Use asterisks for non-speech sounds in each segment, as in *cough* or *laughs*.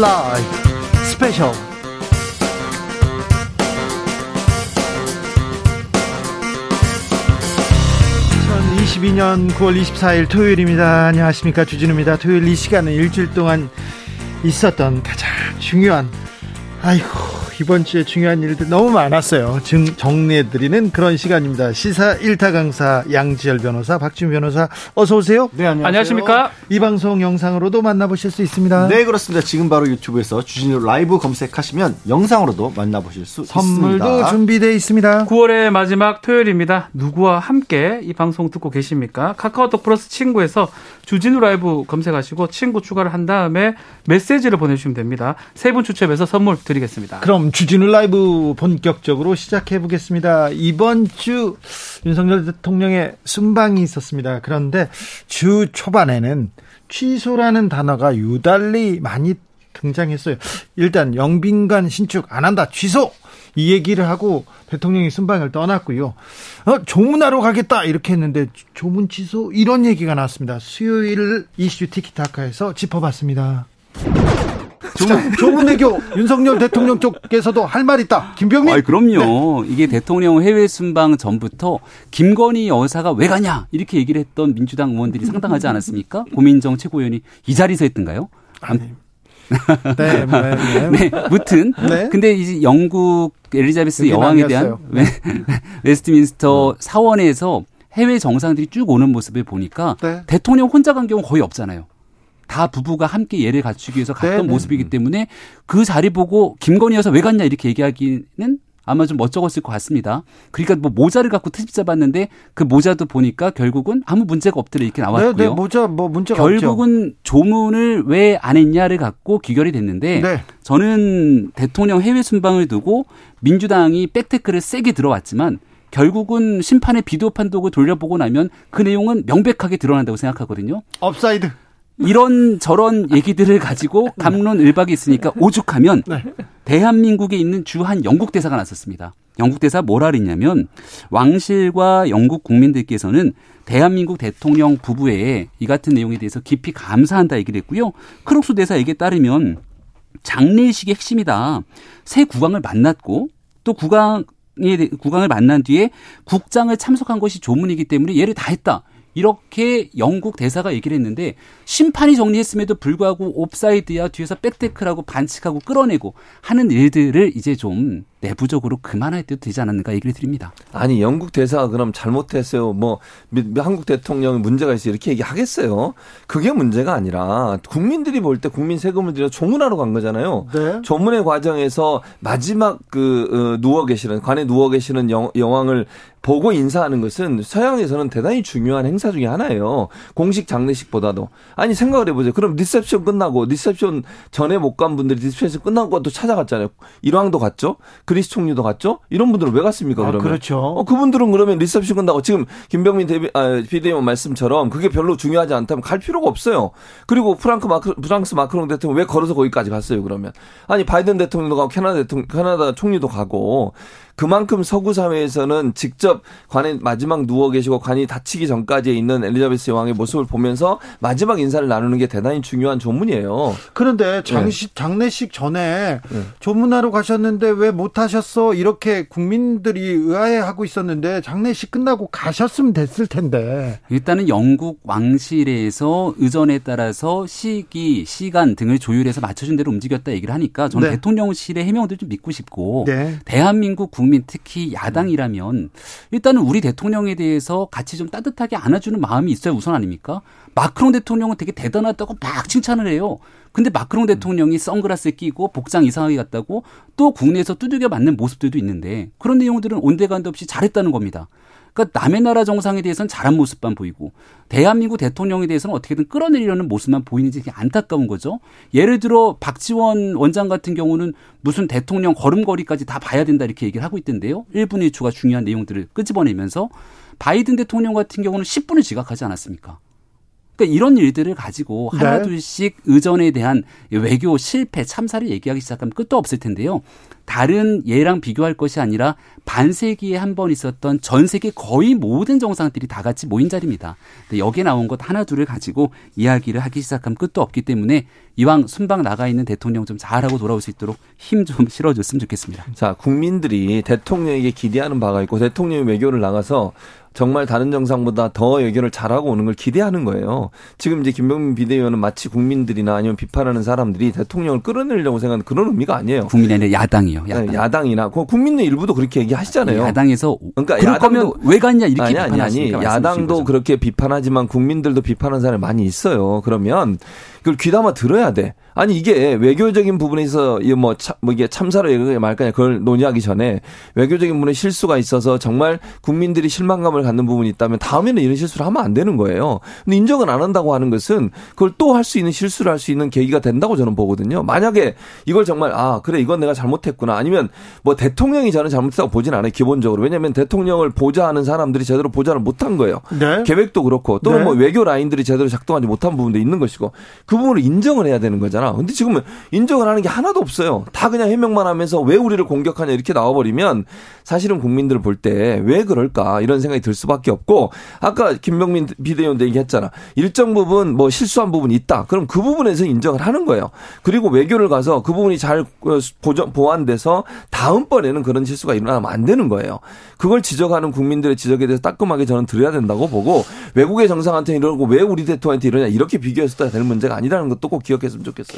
라이브 스페셜 2022년 9월 24일 토요일입니다. 안녕하십니까. 주진우입니다. 토요일 이 시간은 일주일 동안 있었던 가장 중요한, 아이고, 이번 주에 중요한 일들 너무 많았어요. 증, 정리해드리는 그런 시간입니다. 시사 1타 강사 양지열 변호사, 박지훈 변호사, 어서 오세요. 네, 안녕하세요. 안녕하십니까. 이 방송 영상으로도 만나보실 수 있습니다. 네, 그렇습니다. 지금 바로 유튜브에서 주진우 라이브 검색하시면 영상으로도 만나보실 수 선물도 있습니다. 선물도 준비되어 있습니다. 9월의 마지막 토요일입니다. 누구와 함께 이 방송 듣고 계십니까? 카카오톡 플러스 친구에서 주진우 라이브 검색하시고 친구 추가를 한 다음에 메시지를 보내주시면 됩니다. 세 분 추첨해서 선물 드리겠습니다. 그럼 주진우 라이브 본격적으로 시작해 보겠습니다. 이번 주 윤석열 대통령의 순방이 있었습니다. 그런데 주 초반에는 취소라는 단어가 유달리 많이 등장했어요. 일단 영빈관 신축 안 한다 취소 이 얘기를 하고 대통령이 순방을 떠났고요. 어, 조문하러 가겠다 이렇게 했는데 조문 취소 이런 얘기가 나왔습니다. 수요일 이슈 티키타카에서 짚어봤습니다. 조문, 조문 외교 윤석열 대통령 쪽에서도 할 말 있다. 김병민. 아, 그럼요. 네. 이게 대통령 해외 순방 전부터 김건희 여사가 왜 가냐 이렇게 얘기를 했던 민주당 의원들이 상당하지 않았습니까? 고민정 최고위원이 이 자리에서 했던가요? 아니. 네, 네, 네. *laughs* 네, 무튼. 네. 근데 이제 영국 엘리자베스 여왕에 대한 네. *laughs* 웨스트민스터 사원에서 해외 정상들이 쭉 오는 모습을 보니까 네. 대통령 혼자 간 경우 거의 없잖아요. 다 부부가 함께 예를 갖추기 위해서 갔던 네네. 모습이기 때문에 그 자리 보고 김건희 여사 왜 갔냐 이렇게 얘기하기는 아마 좀 멋쩍었을 것 같습니다. 그러니까 뭐 모자를 갖고 트집 잡았는데 그 모자도 보니까 결국은 아무 문제가 없더라 이렇게 나왔고요. 네, 네, 모자 뭐 문제가 결국은 없죠. 조문을 왜 안 했냐를 갖고 귀결이 됐는데 네. 저는 대통령 해외 순방을 두고 민주당이 백태클을 세게 들어왔지만 결국은 심판의 비디오 판독을 돌려보고 나면 그 내용은 명백하게 드러난다고 생각하거든요. 오프사이드. 이런 저런 얘기들을 가지고 갑론을박이 있으니까 오죽하면 네. 대한민국에 있는 주한 영국 대사가 나섰습니다. 영국 대사 뭐라 그랬냐면 왕실과 영국 국민들께서는 대한민국 대통령 부부의 이 같은 내용에 대해서 깊이 감사한다 얘기를 했고요. 크록스 대사 에게 따르면 장례식의 핵심이다. 새 국왕을 만났고 또 국왕 국왕을 만난 뒤에 국장을 참석한 것이 조문이기 때문에 얘를 다 했다. 이렇게 영국 대사가 얘기를 했는데 심판이 정리했음에도 불구하고 옵사이드야 뒤에서 백테크라고 반칙하고 끌어내고 하는 일들을 이제 좀 내부적으로 그만할 때도 되지 않았는가 얘기를 드립니다. 아니 영국 대사가 그럼 잘못했어요. 뭐 한국 대통령이 문제가 있어 이렇게 얘기하겠어요. 그게 문제가 아니라 국민들이 볼 때 국민 세금을 들여 조문하러 간 거잖아요. 네. 조문의 과정에서 마지막 그 어, 누워 계시는 관에 누워 계시는 영, 여왕을 보고 인사하는 것은 서양에서는 대단히 중요한 행사 중의 하나예요. 공식 장례식보다도. 아니 생각을 해보세요. 그럼 리셉션 끝나고 리셉션 전에 못 간 분들이 리셉션 끝나고 또 찾아갔잖아요. 일왕도 갔죠. 그리스 총리도 갔죠? 이런 분들은 왜 갔습니까, 아, 그러면? 아, 그렇죠. 어, 그분들은 그러면 리셉션 끝나고 지금 김병민 대비, 아, 비대위원 말씀처럼 그게 별로 중요하지 않다면 갈 필요가 없어요. 그리고 프랑크 마크, 프랑스 마크롱 대통령 왜 걸어서 거기까지 갔어요, 그러면? 아니, 바이든 대통령도 가고 캐나다 대통령, 캐나다 총리도 가고 그만큼 서구 사회에서는 직접 관에 마지막 누워 계시고 관이 다치기 전까지 있는 엘리자베스 여왕의 모습을 보면서 마지막 인사를 나누는 게 대단히 중요한 조문이에요. 그런데 장식 네. 장례식 전에 네. 조문하러 가셨는데 왜 못 하셨어? 이렇게 국민들이 의아해하고 있었는데 장례식 끝나고 가셨으면 됐을 텐데. 일단은 영국 왕실에서 의전에 따라서 시기, 시간 등을 조율해서 맞춰준 대로 움직였다 얘기를 하니까 저는 네. 대통령실의 해명들 좀 믿고 싶고 네. 대한민국 국 국민 특히 야당이라면 일단은 우리 대통령에 대해서 같이 좀 따뜻하게 안아주는 마음이 있어야 우선 아닙니까? 마크롱 대통령은 되게 대단하다고 막 칭찬을 해요. 근데 마크롱 대통령이 선글라스 끼고 복장 이상하게 갔다고 또 국내에서 두들겨 맞는 모습들도 있는데 그런 내용들은 온데간데 없이 잘했다는 겁니다. 그러니까 남의 나라 정상에 대해서는 잘한 모습만 보이고 대한민국 대통령에 대해서는 어떻게든 끌어내리려는 모습만 보이는지 안타까운 거죠. 예를 들어 박지원 원장 같은 경우는 무슨 대통령 걸음걸이까지 다 봐야 된다 이렇게 얘기를 하고 있던데요. 1분 1초가 중요한 내용들을 끄집어내면서 바이든 대통령 같은 경우는 10분을 지각하지 않았습니까? 그러니까 이런 일들을 가지고 네. 하나둘씩 네. 의전에 대한 외교 실패 참사를 얘기하기 시작하면 끝도 없을 텐데요. 다른 예랑 비교할 것이 아니라 반세기에 한 번 있었던 전 세계 거의 모든 정상들이 다 같이 모인 자리입니다. 여기에 나온 것 하나 둘을 가지고 이야기를 하기 시작하면 끝도 없기 때문에 이왕 순방 나가 있는 대통령 좀 잘하고 돌아올 수 있도록 힘 좀 실어줬으면 좋겠습니다. 자, 국민들이 대통령에게 기대하는 바가 있고 대통령이 외교를 나가서 정말 다른 정상보다 더 외교를 잘하고 오는 걸 기대하는 거예요. 지금 이제 김병민 비대위원은 마치 국민들이나 아니면 비판하는 사람들이 대통령을 끌어내려고 생각하는 그런 의미가 아니에요. 국민이 아니라 야당이요. 야당. 네, 야당이나 국민의 일부도 그렇게 얘기하시잖아요. 야당에서 그러니까 야당도 왜 갔냐 이렇게 아니 아니 아니 야당도 그렇게 비판하지만 국민들도 비판하는 사람이 많이 있어요. 그러면 그걸 귀담아 들어야 돼. 아니 이게 외교적인 부분에서 뭐, 참, 뭐 이게 참사로 말까냐 그걸 논의하기 전에 외교적인 부분에 실수가 있어서 정말 국민들이 실망감을 갖는 부분이 있다면 다음에는 이런 실수를 하면 안 되는 거예요. 근데 인정을 안 한다고 하는 것은 그걸 또 할 수 있는 실수를 할 수 있는 계기가 된다고 저는 보거든요. 만약에 이걸 정말 아 그래 이건 내가 잘못했구나 아니면 뭐 대통령이 저는 잘못했다고 보진 않아요. 기본적으로 왜냐하면 대통령을 보좌하는 사람들이 제대로 보좌를 못한 거예요. 네. 계획도 그렇고 또는 네. 뭐 외교 라인들이 제대로 작동하지 못한 부분도 있는 것이고 그 부분을 인정을 해야 되는 거잖아. 근데 지금은 인정을 하는 게 하나도 없어요. 다 그냥 해명만 하면서 왜 우리를 공격하냐 이렇게 나와버리면 사실은 국민들 볼 때 왜 그럴까 이런 생각이 들 수밖에 없고 아까 김병민 비대위원도 얘기했잖아. 일정 부분 뭐 실수한 부분이 있다. 그럼 그 부분에서 인정을 하는 거예요. 그리고 외교를 가서 그 부분이 잘 보전, 보완돼서 다음번에는 그런 실수가 일어나면 안 되는 거예요. 그걸 지적하는 국민들의 지적에 대해서 따끔하게 저는 드려야 된다고 보고 외국의 정상한테 이러고 왜 우리 대통령한테 이러냐 이렇게 비교해서 될 문제가 아니라는 것도 꼭 기억했으면 좋겠어요.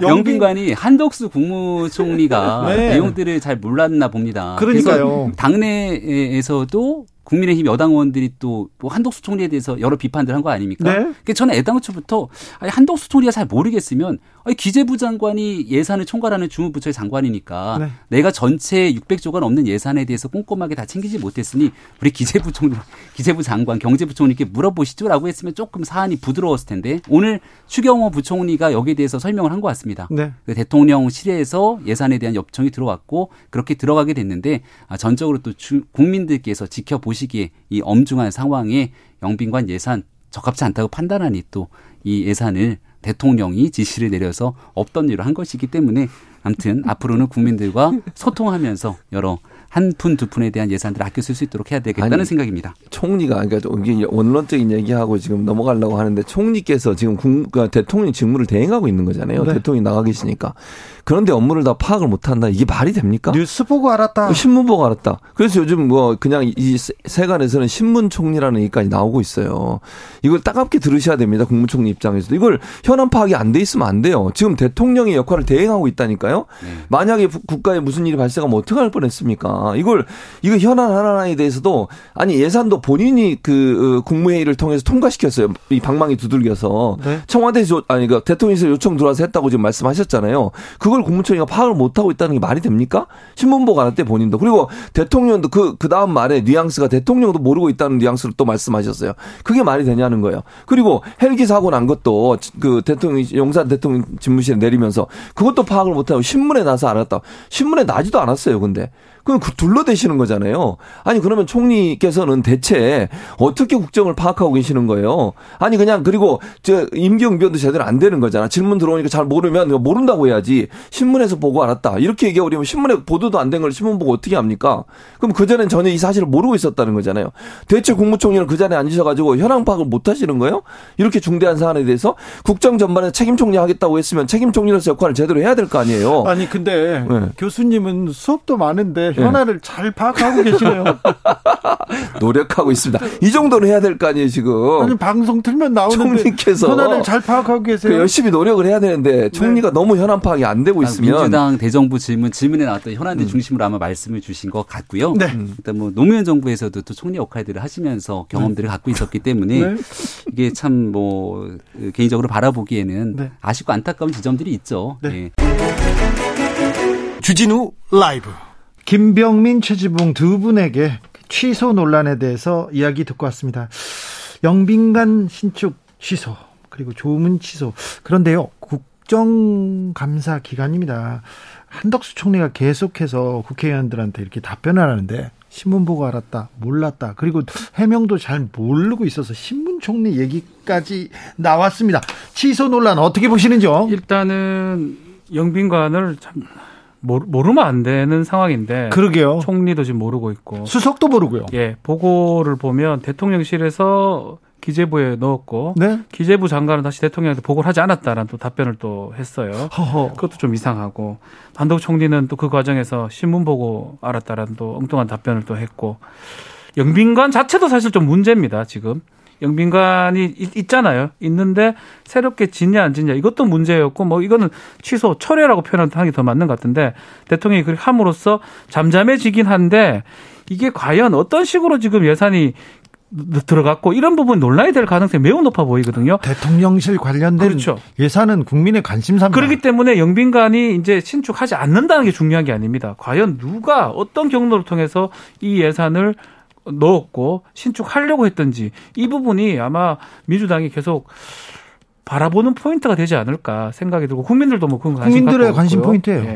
영빈관이 한덕수 국무총리가 *laughs* 네. 내용들을 잘 몰랐나 봅니다. 그러니까요. 당내에서도 국민의힘 여당 의원들이 또 뭐 한덕수 총리에 대해서 여러 비판들 한 거 아닙니까? 네. 그러니까 저는 애당초부터 아니 한덕수 총리가 잘 모르겠으면 아니 기재부 장관이 예산을 총괄하는 주무부처의 장관이니까 네. 내가 전체 600조가 넘는 예산에 대해서 꼼꼼하게 다 챙기지 못했으니 우리 기재부 총리, *laughs* 기재부 장관, 경제부 총리께 물어보시죠라고 했으면 조금 사안이 부드러웠을 텐데 오늘 추경호 부총리가 여기에 대해서 설명을 한 것 같습니다. 네. 그 대통령실에서 예산에 대한 엽청이 들어왔고 그렇게 들어가게 됐는데 아, 전적으로 또 주, 국민들께서 지켜보시 보 시기에 이 엄중한 상황에 영빈관 예산 적합치 않다고 판단하니 또 이 예산을 대통령이 지시를 내려서 없던 일을 한 것이기 때문에 아무튼 *laughs* 앞으로는 국민들과 소통하면서 여러 한 푼, 두 푼에 대한 예산들을 아껴 쓸 수 있도록 해야 되겠다는 아니, 생각입니다. 총리가, 그러니까 이게 원론적인 얘기하고 지금 넘어가려고 하는데 총리께서 지금 국, 그러니까 대통령 직무를 대행하고 있는 거잖아요. 네. 대통령이 나가 계시니까. 그런데 업무를 다 파악을 못 한다. 이게 말이 됩니까? 뉴스 보고 알았다. 신문 보고 알았다. 그래서 요즘 뭐 그냥 이 세간에서는 신문 총리라는 얘기까지 나오고 있어요. 이걸 따갑게 들으셔야 됩니다. 국무총리 입장에서도. 이걸 현안 파악이 안 돼 있으면 안 돼요. 지금 대통령의 역할을 대행하고 있다니까요. 네. 만약에 국가에 무슨 일이 발생하면 어떻게 할 뻔했습니까? 이걸 이거 현안 하나에 대해서도 아니 예산도 본인이 그 어, 국무회의를 통해서 통과시켰어요. 이 방망이 두들겨서 네. 청와대에서 아니 그 대통령에서 요청 들어와서 했다고 지금 말씀하셨잖아요. 그걸 그걸 국무총리가 파악을 못하고 있다는 게 말이 됩니까? 신문보고 안했대 본인도. 그리고 대통령도 그, 그 다음 말에 뉘앙스가 대통령도 모르고 있다는 뉘앙스를 또 말씀하셨어요. 그게 말이 되냐는 거예요. 그리고 헬기 사고 난 것도 그 대통령, 용산 대통령 집무실에 내리면서 그것도 파악을 못하고 신문에 나서 알았다. 신문에 나지도 않았어요, 근데. 그럼 그 둘러대시는 거잖아요. 아니 그러면 총리께서는 대체 어떻게 국정을 파악하고 계시는 거예요? 아니 그냥 그리고 저 임기응변도 제대로 안 되는 거잖아. 질문 들어오니까 잘 모르면 모른다고 해야지. 신문에서 보고 알았다. 이렇게 얘기하고 신문에 보도도 안 된 걸 신문 보고 어떻게 합니까? 그럼 그전엔 전혀 이 사실을 모르고 있었다는 거잖아요. 대체 국무총리는 그 자리에 앉으셔가지고 현황 파악을 못 하시는 거예요? 이렇게 중대한 사안에 대해서 국정 전반에 책임 총리 하겠다고 했으면 책임 총리로서 역할을 제대로 해야 될 거 아니에요. 아니 근데 네. 교수님은 수업도 많은데 현안을 네. 잘 파악하고 계시네요. *laughs* 노력하고 있습니다. 이 정도는 해야 될 거 아니에요, 지금. 아니, 방송 틀면 나오는데 총리께서 현안을 잘 파악하고 계세요. 그 열심히 노력을 해야 되는데 총리가 네. 너무 현안 파악이 안 되고 있으면 민주당 대정부 질문 질문에 나왔던 현안들 음. 중심으로 아마 말씀을 주신 것 같고요. 네. 일단 뭐 노무현 정부에서도 또 총리 역할들을 하시면서 경험들을 네. 갖고 있었기 때문에 네. 이게 참 뭐 개인적으로 바라보기에는 네. 아쉽고 안타까운 지점들이 있죠. 네. 예. 주진우 라이브 김병민, 최지봉 두 분에게 취소 논란에 대해서 이야기 듣고 왔습니다. 영빈관 신축 취소 그리고 조문 취소 그런데요 국정감사 기간입니다. 한덕수 총리가 계속해서 국회의원들한테 이렇게 답변을 하는데 신문 보고 알았다. 몰랐다. 그리고 해명도 잘 모르고 있어서 신문 총리 얘기까지 나왔습니다. 취소 논란 어떻게 보시는지요? 일단은 영빈관을 참 모르면 안 되는 상황인데. 그러게요. 총리도 지금 모르고 있고. 수석도 모르고요. 예. 보고를 보면 대통령실에서 기재부에 넣었고 네? 기재부 장관은 다시 대통령한테 보고를 하지 않았다라는 또 답변을 또 했어요. 허허. 그것도 좀 이상하고 반독 총리는 또 그 과정에서 신문 보고 알았다라는 또 엉뚱한 답변을 또 했고 영빈관 자체도 사실 좀 문제입니다. 지금 영빈관이 있, 잖아요 있는데 새롭게 짓냐 안 짓냐 이것도 문제였고 뭐 이거는 취소 철회라고 표현하는 게 더 맞는 것 같은데 대통령이 그렇게 함으로써 잠잠해지긴 한데 이게 과연 어떤 식으로 지금 예산이 들어갔고 이런 부분 논란이 될 가능성이 매우 높아 보이거든요. 대통령실 관련된 그렇죠. 예산은 국민의 관심사입니다. 그렇기 때문에 영빈관이 이제 신축하지 않는다는 게 중요한 게 아닙니다. 과연 누가 어떤 경로를 통해서 이 예산을 넣었고 신축하려고 했던지 이 부분이 아마 민주당이 계속 바라보는 포인트가 되지 않을까 생각이 들고 국민들도 뭐 그런 관심 국민들의 관심 포인트예요. 네.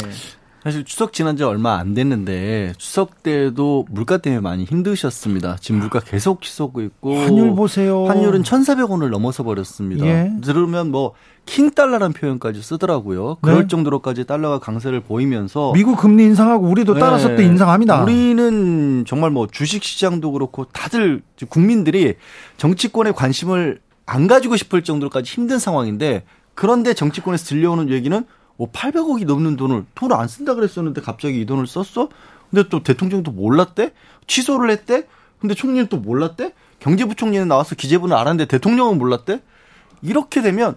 사실 추석 지난 지 얼마 안 됐는데 추석 때도 물가 때문에 많이 힘드셨습니다. 지금 물가 계속 치솟고 있고 환율 보세요. 환율은 1,400원을 넘어서 버렸습니다. 예. 들으면 뭐 킹달러라는 표현까지 쓰더라고요. 그럴 네. 정도로까지 달러가 강세를 보이면서 미국 금리 인상하고 우리도 따라서 네. 또 인상합니다. 우리는 정말 뭐 주식 시장도 그렇고 다들 국민들이 정치권에 관심을 안 가지고 싶을 정도로까지 힘든 상황인데 그런데 정치권에서 들려오는 얘기는 뭐 800억이 넘는 돈을 돈을 안 쓴다 그랬었는데 갑자기 이 돈을 썼어? 근데 또 대통령도 몰랐대? 취소를 했대? 근데 총리는 또 몰랐대? 경제부총리는 나와서 기재부는 알았는데 대통령은 몰랐대? 이렇게 되면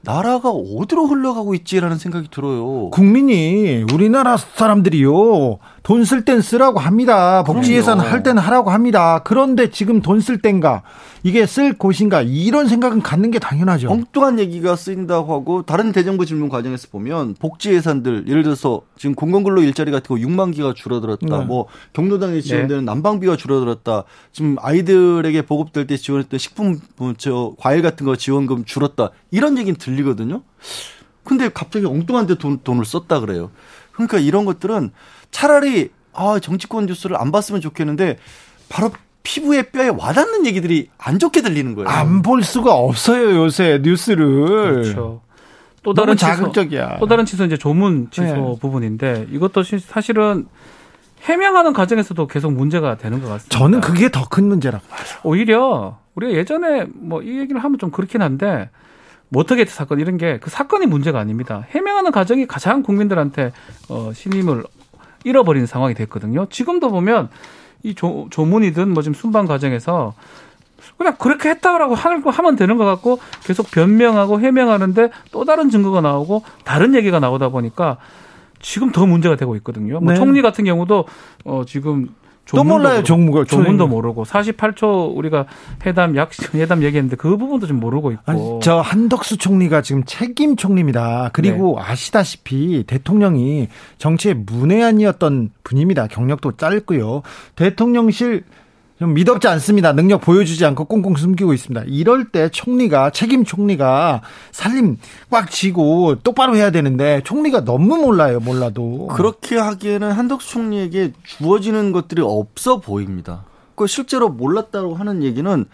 나라가 어디로 흘러가고 있지라는 생각이 들어요. 국민이 우리나라 사람들이요. 돈 쓸 땐 쓰라고 합니다. 복지 예산 할 땐 하라고 합니다. 그런데 지금 돈 쓸 땐가 이게 쓸 곳인가 이런 생각은 갖는 게 당연하죠. 엉뚱한 얘기가 쓰인다고 하고 다른 대정부 질문 과정에서 보면 복지 예산들 예를 들어서 지금 공공근로 일자리 같은 거 6만 기가 줄어들었다. 네. 뭐 경로당에 지원되는 네. 난방비가 줄어들었다. 지금 아이들에게 보급될 때 지원했던 식품 뭐저 과일 같은 거 지원금 줄었다. 이런 얘기는 들리거든요. 근데 갑자기 엉뚱한 데 돈, 돈을 썼다 그래요. 그러니까 이런 것들은 차라리 아 정치권 뉴스를 안 봤으면 좋겠는데 바로 피부에 뼈에 와닿는 얘기들이 안 좋게 들리는 거예요. 안 볼 수가 없어요 요새 뉴스를. 그렇죠. 또 다른 자극적이야. 취소, 또 다른 취소 이제 조문 취소 네. 부분인데 이것도 사실은 해명하는 과정에서도 계속 문제가 되는 것 같습니다. 저는 그게 더 큰 문제라고 봐요. 오히려 우리가 예전에 뭐 이 얘기를 하면 좀 그렇긴 한데 모터게이트 사건 이런 게 그 사건이 문제가 아닙니다. 해명하는 과정이 가장 국민들한테 어 신임을 잃어버리는 상황이 됐거든요. 지금도 보면 이 조, 조문이든 뭐 지금 순방 과정에서 그냥 그렇게 했다라고 하면 되는 것 같고 계속 변명하고 해명하는데 또 다른 증거가 나오고 다른 얘기가 나오다 보니까 지금 더 문제가 되고 있거든요. 뭐 네. 총리 같은 경우도 어 지금 또 몰라요, 정무가. 조문도 모르고 48초 우리가 회담 약 *laughs* 회담 얘기했는데 그 부분도 좀 모르고 있고. 아니, 저 한덕수 총리가 지금 책임 총리입니다. 그리고 네. 아시다시피 대통령이 정치의 문외한이었던 분입니다. 경력도 짧고요. 대통령실 좀 믿업지 않습니다. 능력 보여주지 않고 꽁꽁 숨기고 있습니다. 이럴 때 총리가 책임 총리가 살림 꽉 쥐고 똑바로 해야 되는데 총리가 너무 몰라요. 몰라도 그렇게 하기에는 한덕수 총리에게 주어지는 것들이 없어 보입니다. 그 실제로 몰랐다고 하는 얘기는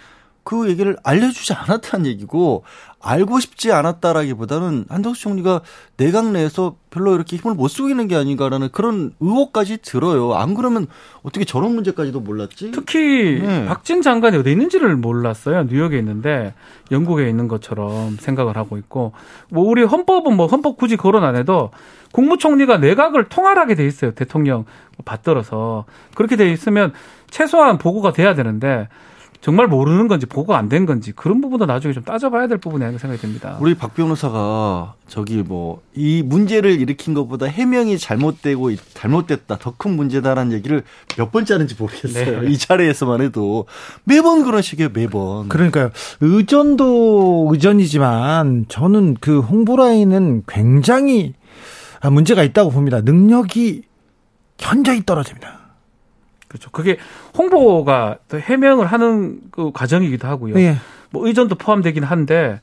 그 얘기를 알려주지 않았다는 얘기고 알고 싶지 않았다라기보다는 한덕수 총리가 내각 내에서 별로 이렇게 힘을 못 쓰고 있는 게 아닌가라는 그런 의혹까지 들어요. 안 그러면 어떻게 저런 문제까지도 몰랐지? 특히 네. 박진 장관이 어디 있는지를 몰랐어요. 뉴욕에 있는데 영국에 있는 것처럼 생각을 하고 있고 뭐 우리 헌법은 뭐 헌법 굳이 거론 안 해도 국무총리가 내각을 통할하게 돼 있어요. 대통령 받들어서 그렇게 돼 있으면 최소한 보고가 돼야 되는데 정말 모르는 건지 보고 안 된 건지 그런 부분도 나중에 좀 따져봐야 될 부분이라고 생각이 듭니다. 우리 박 변호사가 저기 뭐 이 문제를 일으킨 것보다 해명이 잘못되고 잘못됐다 더 큰 문제다라는 얘기를 몇 번째 하는지 모르겠어요. 네. 이 자리에서만 해도 매번 그런 식이에요. 매번. 그러니까요. 의전도 의전이지만 저는 그 홍보 라인은 굉장히 문제가 있다고 봅니다. 능력이 현저히 떨어집니다. 그렇죠. 그게 홍보가 해명을 하는 그 과정이기도 하고요. 예. 뭐 의전도 포함되긴 한데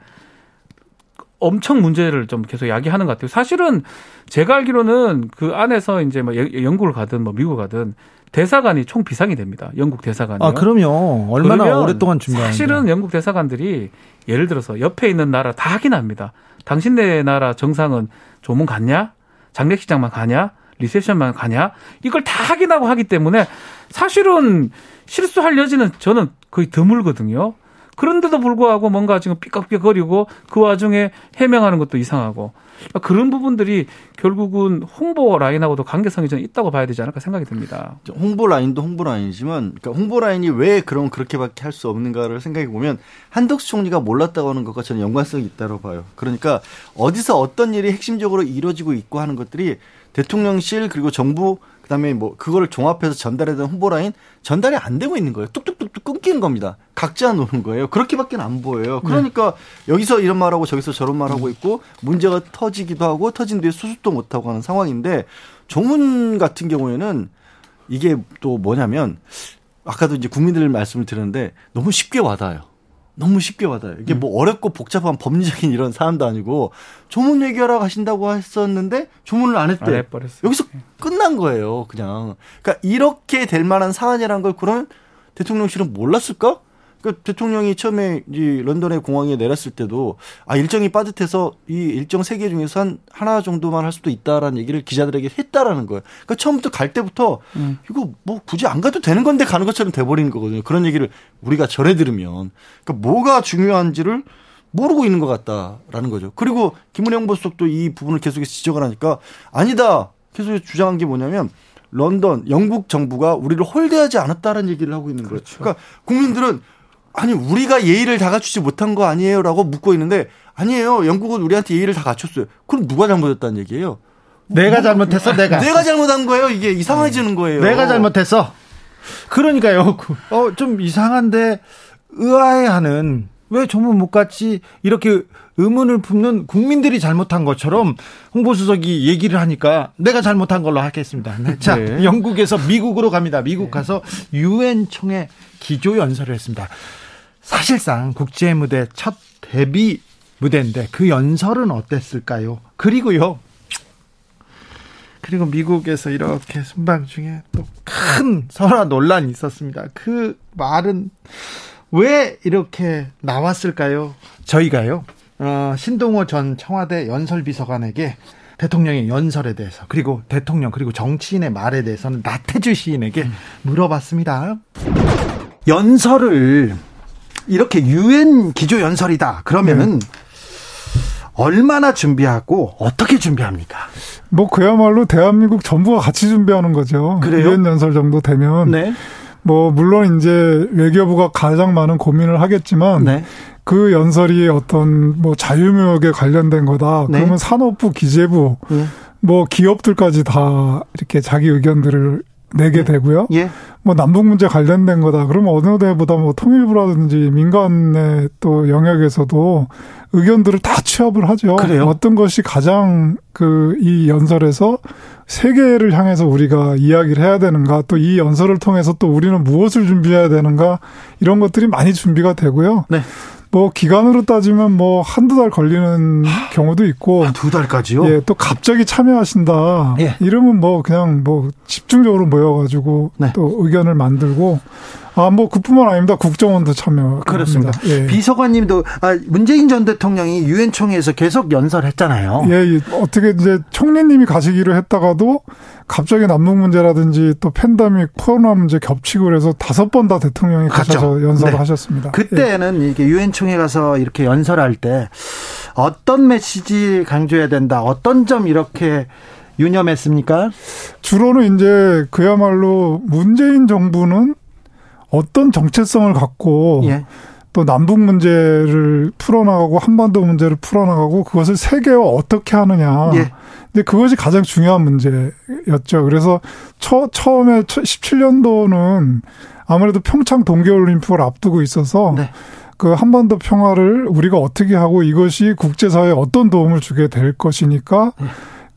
엄청 문제를 좀 계속 야기하는 것 같아요. 사실은 제가 알기로는 그 안에서 이제 뭐 영국을 가든 뭐 미국 가든 대사관이 총 비상이 됩니다. 영국 대사관이. 아, 그럼요. 얼마나 오랫동안 준비하는 사실은 영국 대사관들이 예를 들어서 옆에 있는 나라 다 확인합니다. 당신네 나라 정상은 조문 갔냐? 장례식장만 가냐? 리셉션만 가냐? 이걸 다 확인하고 하기 때문에 사실은 실수할 여지는 저는 거의 드물거든요. 그런데도 불구하고 뭔가 지금 삐걱삐걱거리고 그 와중에 해명하는 것도 이상하고 그런 부분들이 결국은 홍보 라인하고도 관계성이 좀 있다고 봐야 되지 않을까 생각이 듭니다. 홍보 라인도 홍보 라인이지만 그러니까 홍보 라인이 왜 그런 그렇게밖에 할 수 없는가를 생각해 보면 한덕수 총리가 몰랐다고 하는 것과 저는 연관성이 있다고 봐요. 그러니까 어디서 어떤 일이 핵심적으로 이루어지고 있고 하는 것들이 대통령실 그리고 정부 그다음에 뭐 그거를 종합해서 전달해야 홍보 라인 전달이 안 되고 있는 거예요. 뚝뚝뚝뚝 끊기는 겁니다. 각자 노는 거예요. 그렇게밖에 안 보여요. 그러니까 네. 여기서 이런 말하고 저기서 저런 말하고 있고 문제가 터지기도 하고 터진 뒤에 수습도 못 하고 하는 상황인데 조문 같은 경우에는 이게 또 뭐냐면 아까도 이제 국민들 말씀을 드렸는데 너무 쉽게 와닿아요. 너무 쉽게 와닿아요. 이게 음. 뭐 어렵고 복잡한 법리적인 이런 사안도 아니고 조문 얘기하러 가신다고 했었는데 조문을 안 했대. 안 여기서 예. 끝난 거예요, 그냥. 그러니까 이렇게 될 만한 사안이라는 걸 그런 대통령실은 몰랐을까? 그 대통령이 처음에 이 런던의 공항에 내렸을 때도 아 일정이 빠듯해서 이 일정 세 개 중에서 한 하나 정도만 할 수도 있다라는 얘기를 기자들에게 했다라는 거예요. 그러니까 처음부터 갈 때부터 음. 이거 뭐 굳이 안 가도 되는 건데 가는 것처럼 돼버리는 거거든요. 그런 얘기를 우리가 전해 들으면 그러니까 뭐가 중요한지를 모르고 있는 것 같다라는 거죠. 그리고 김은영 보수석도 이 부분을 계속해서 지적을 하니까 아니다 계속 주장한 게 뭐냐면 런던 영국 정부가 우리를 홀대하지 않았다라는 얘기를 하고 있는 거예요. 그렇죠. 그러니까 국민들은 아니 우리가 예의를 다 갖추지 못한 거 아니에요라고 묻고 있는데 아니에요. 영국은 우리한테 예의를 다 갖췄어요. 그럼 누가 잘못했다는 얘기예요? 내가 뭐, 잘못했어, 내가. 내가 잘못한 거예요. 이게 이상해지는 거예요. 내가 잘못했어. 그러니까요. *laughs* 어, 좀 이상한데 의아해하는 왜 정부 못 갔지 이렇게 의문을 품는 국민들이 잘못한 것처럼 홍보수석이 얘기를 하니까 내가 잘못한 걸로 하겠습니다. 네. 자, 네. 영국에서 미국으로 갑니다. 미국 가서 유엔 총회 기조 연설을 했습니다. 사실상 국제 무대 첫 데뷔 무대인데 그 연설은 어땠을까요? 그리고요. 그리고 미국에서 이렇게 순방 중에 또 큰 설화 논란이 있었습니다. 그 말은 왜 이렇게 나왔을까요? 저희가요. 어, 신동호 전 청와대 연설비서관에게 대통령의 연설에 대해서 그리고 대통령 그리고 정치인의 말에 대해서는 나태주 시인에게 물어봤습니다. 연설을 이렇게 유엔 기조 연설이다. 그러면은 네. 얼마나 준비하고 어떻게 준비합니까? 뭐 그야말로 대한민국 전부가 같이 준비하는 거죠. 그래요? 유엔 연설 정도 되면 네. 뭐 물론 이제 외교부가 가장 많은 고민을 하겠지만 네. 그 연설이 어떤 뭐 자유무역에 관련된 거다. 네. 그러면 산업부, 기재부, 네. 뭐 기업들까지 다 이렇게 자기 의견들을 내게 네. 되고요. 예. 뭐 남북 문제 관련된 거다. 그러면 어느 데보다 뭐 통일부라든지 민간의 또 영역에서도 의견들을 다 취합을 하죠. 그래요? 어떤 것이 가장 그 이 연설에서 세계를 향해서 우리가 이야기를 해야 되는가 또 이 연설을 통해서 또 우리는 무엇을 준비해야 되는가 이런 것들이 많이 준비가 되고요. 네. 뭐 기간으로 따지면 뭐 한두 달 걸리는 하, 경우도 있고 아, 두 달까지요? 예, 또 갑자기 참여하신다. 예. 이러면 뭐 그냥 뭐 집중적으로 모여 가지고 네. 또 의견을 만들고 아, 뭐 그뿐만 아닙니다. 국정원도 참여. 그렇습니다. 예. 비서관님도 아, 문재인 전 대통령이 유엔 총회에서 계속 연설했잖아요. 예, 예, 어떻게 이제 총리님이 가시기로 했다가도 갑자기 남북 문제라든지 또 팬데믹 코로나 문제 겹치고 그래서 다섯 번 다 대통령이 가셔서 연설을 네. 하셨습니다. 그때는 예. 이렇게 유엔 총회 가서 이렇게 연설할 때 어떤 메시지 강조해야 된다. 어떤 점 이렇게 유념했습니까? 주로는 이제 그야말로 문재인 정부는 어떤 정체성을 갖고 예. 또 남북 문제를 풀어나가고 한반도 문제를 풀어나가고 그것을 세계와 어떻게 하느냐. 예. 근데 그것이 가장 중요한 문제였죠. 그래서 처, 처음에 17년도는 아무래도 평창 동계올림픽을 앞두고 있어서 네. 그 한반도 평화를 우리가 어떻게 하고 이것이 국제사회에 어떤 도움을 주게 될 것이니까 네.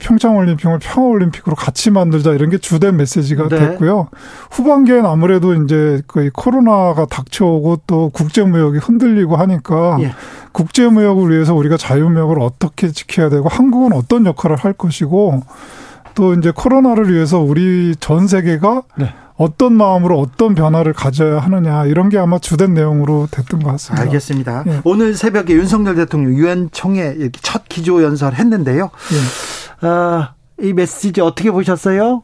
평창 올림픽을 평화 올림픽으로 같이 만들자 이런 게 주된 메시지가 네. 됐고요. 후반기엔 아무래도 이제 거의 코로나가 닥쳐오고 또 국제 무역이 흔들리고 하니까 예. 국제 무역을 위해서 우리가 자유 무역을 어떻게 지켜야 되고 한국은 어떤 역할을 할 것이고 또 이제 코로나를 위해서 우리 전 세계가 네. 어떤 마음으로 어떤 변화를 가져야 하느냐 이런 게 아마 주된 내용으로 됐던 것 같습니다. 알겠습니다. 예. 오늘 새벽에 윤석열 대통령 유엔 총회 첫 기조 연설 했는데요. 예. 어, 이 메시지 어떻게 보셨어요?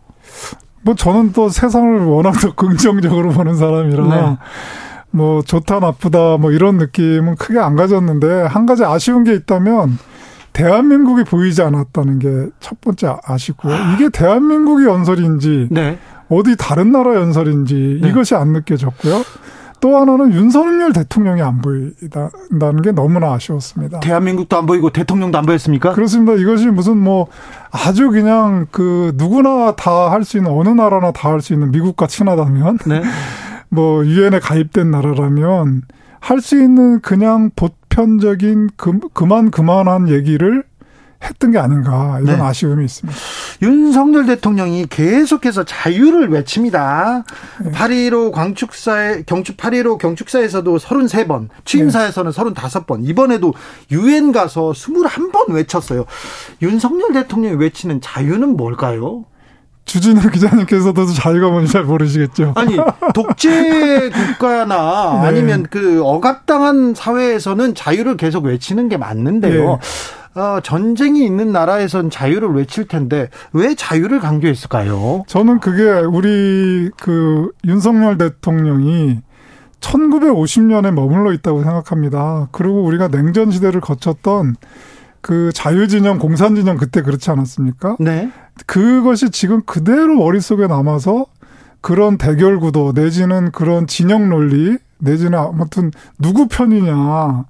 뭐 저는 또 세상을 워낙 더 긍정적으로 보는 사람이라 네. 뭐 좋다 나쁘다 뭐 이런 느낌은 크게 안 가졌는데 한 가지 아쉬운 게 있다면 대한민국이 보이지 않았다는 게 첫 번째 아쉽고요. 이게 대한민국의 연설인지 네. 어디 다른 나라 연설인지 네. 이것이 안 느껴졌고요. 또 하나는 윤석열 대통령이 안 보인다는 게 너무나 아쉬웠습니다. 대한민국도 안 보이고 대통령도 안 보였습니까? 그렇습니다. 이것이 무슨 뭐 아주 그냥 그 누구나 다 할 수 있는 어느 나라나 다 할 수 있는 미국과 친하다면 네. *laughs* 뭐 유엔에 가입된 나라라면 할 수 있는 그냥 보편적인 그, 그만 그만한 얘기를 했던 게 아닌가 이런 네. 아쉬움이 있습니다. 윤석열 대통령이 계속해서 자유를 외칩니다. 네. 8.15 광축사에 경축 8.15 경축사에서도 33번, 취임사에서는 네. 35번, 이번에도 유엔 가서 21번 외쳤어요. 윤석열 대통령이 외치는 자유는 뭘까요? 주진우 기자님께서도 자유가 뭔지 잘 모르시겠죠. 아니 독재 국가나 *laughs* 네. 아니면 그 억압당한 사회에서는 자유를 계속 외치는 게 맞는데요. 네. 어, 전쟁이 있는 나라에선 자유를 외칠 텐데 왜 자유를 강조했을까요? 저는 그게 우리 그 윤석열 대통령이 1950년에 머물러 있다고 생각합니다. 그리고 우리가 냉전 시대를 거쳤던 그 자유진영, 공산진영 그때 그렇지 않았습니까? 네. 그것이 지금 그대로 머릿속에 남아서 그런 대결 구도 내지는 그런 진영 논리 내지는 아무튼 누구 편이냐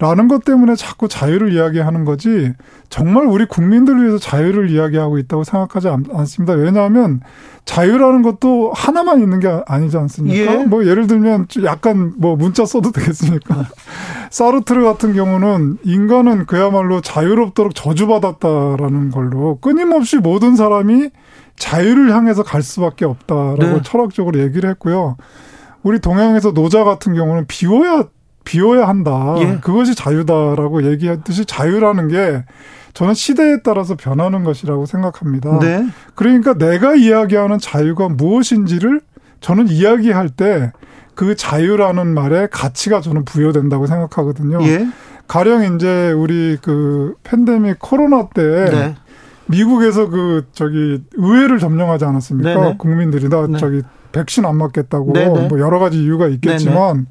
라는 것 때문에 자꾸 자유를 이야기하는 거지 정말 우리 국민들을 위해서 자유를 이야기하고 있다고 생각하지 않습니다. 왜냐하면 자유라는 것도 하나만 있는 게 아니지 않습니까? 예. 뭐 예를 들면 약간 뭐 문자 써도 되겠습니까? *laughs* 사르트르 같은 경우는 인간은 그야말로 자유롭도록 저주받았다라는 걸로 끊임없이 모든 사람이 자유를 향해서 갈 수밖에 없다라고 네. 철학적으로 얘기를 했고요. 우리 동양에서 노자 같은 경우는 비워야 비워야 한다. 예. 그것이 자유다라고 얘기했듯이 자유라는 게 저는 시대에 따라서 변하는 것이라고 생각합니다. 네. 그러니까 내가 이야기하는 자유가 무엇인지를 저는 이야기할 때 그 자유라는 말에 가치가 저는 부여된다고 생각하거든요. 예. 가령 이제 우리 그 팬데믹 코로나 때 네. 미국에서 그 저기 의회를 점령하지 않았습니까? 네네. 국민들이 다 네. 저기 백신 안 맞겠다고 네네. 뭐 여러 가지 이유가 있겠지만 네네.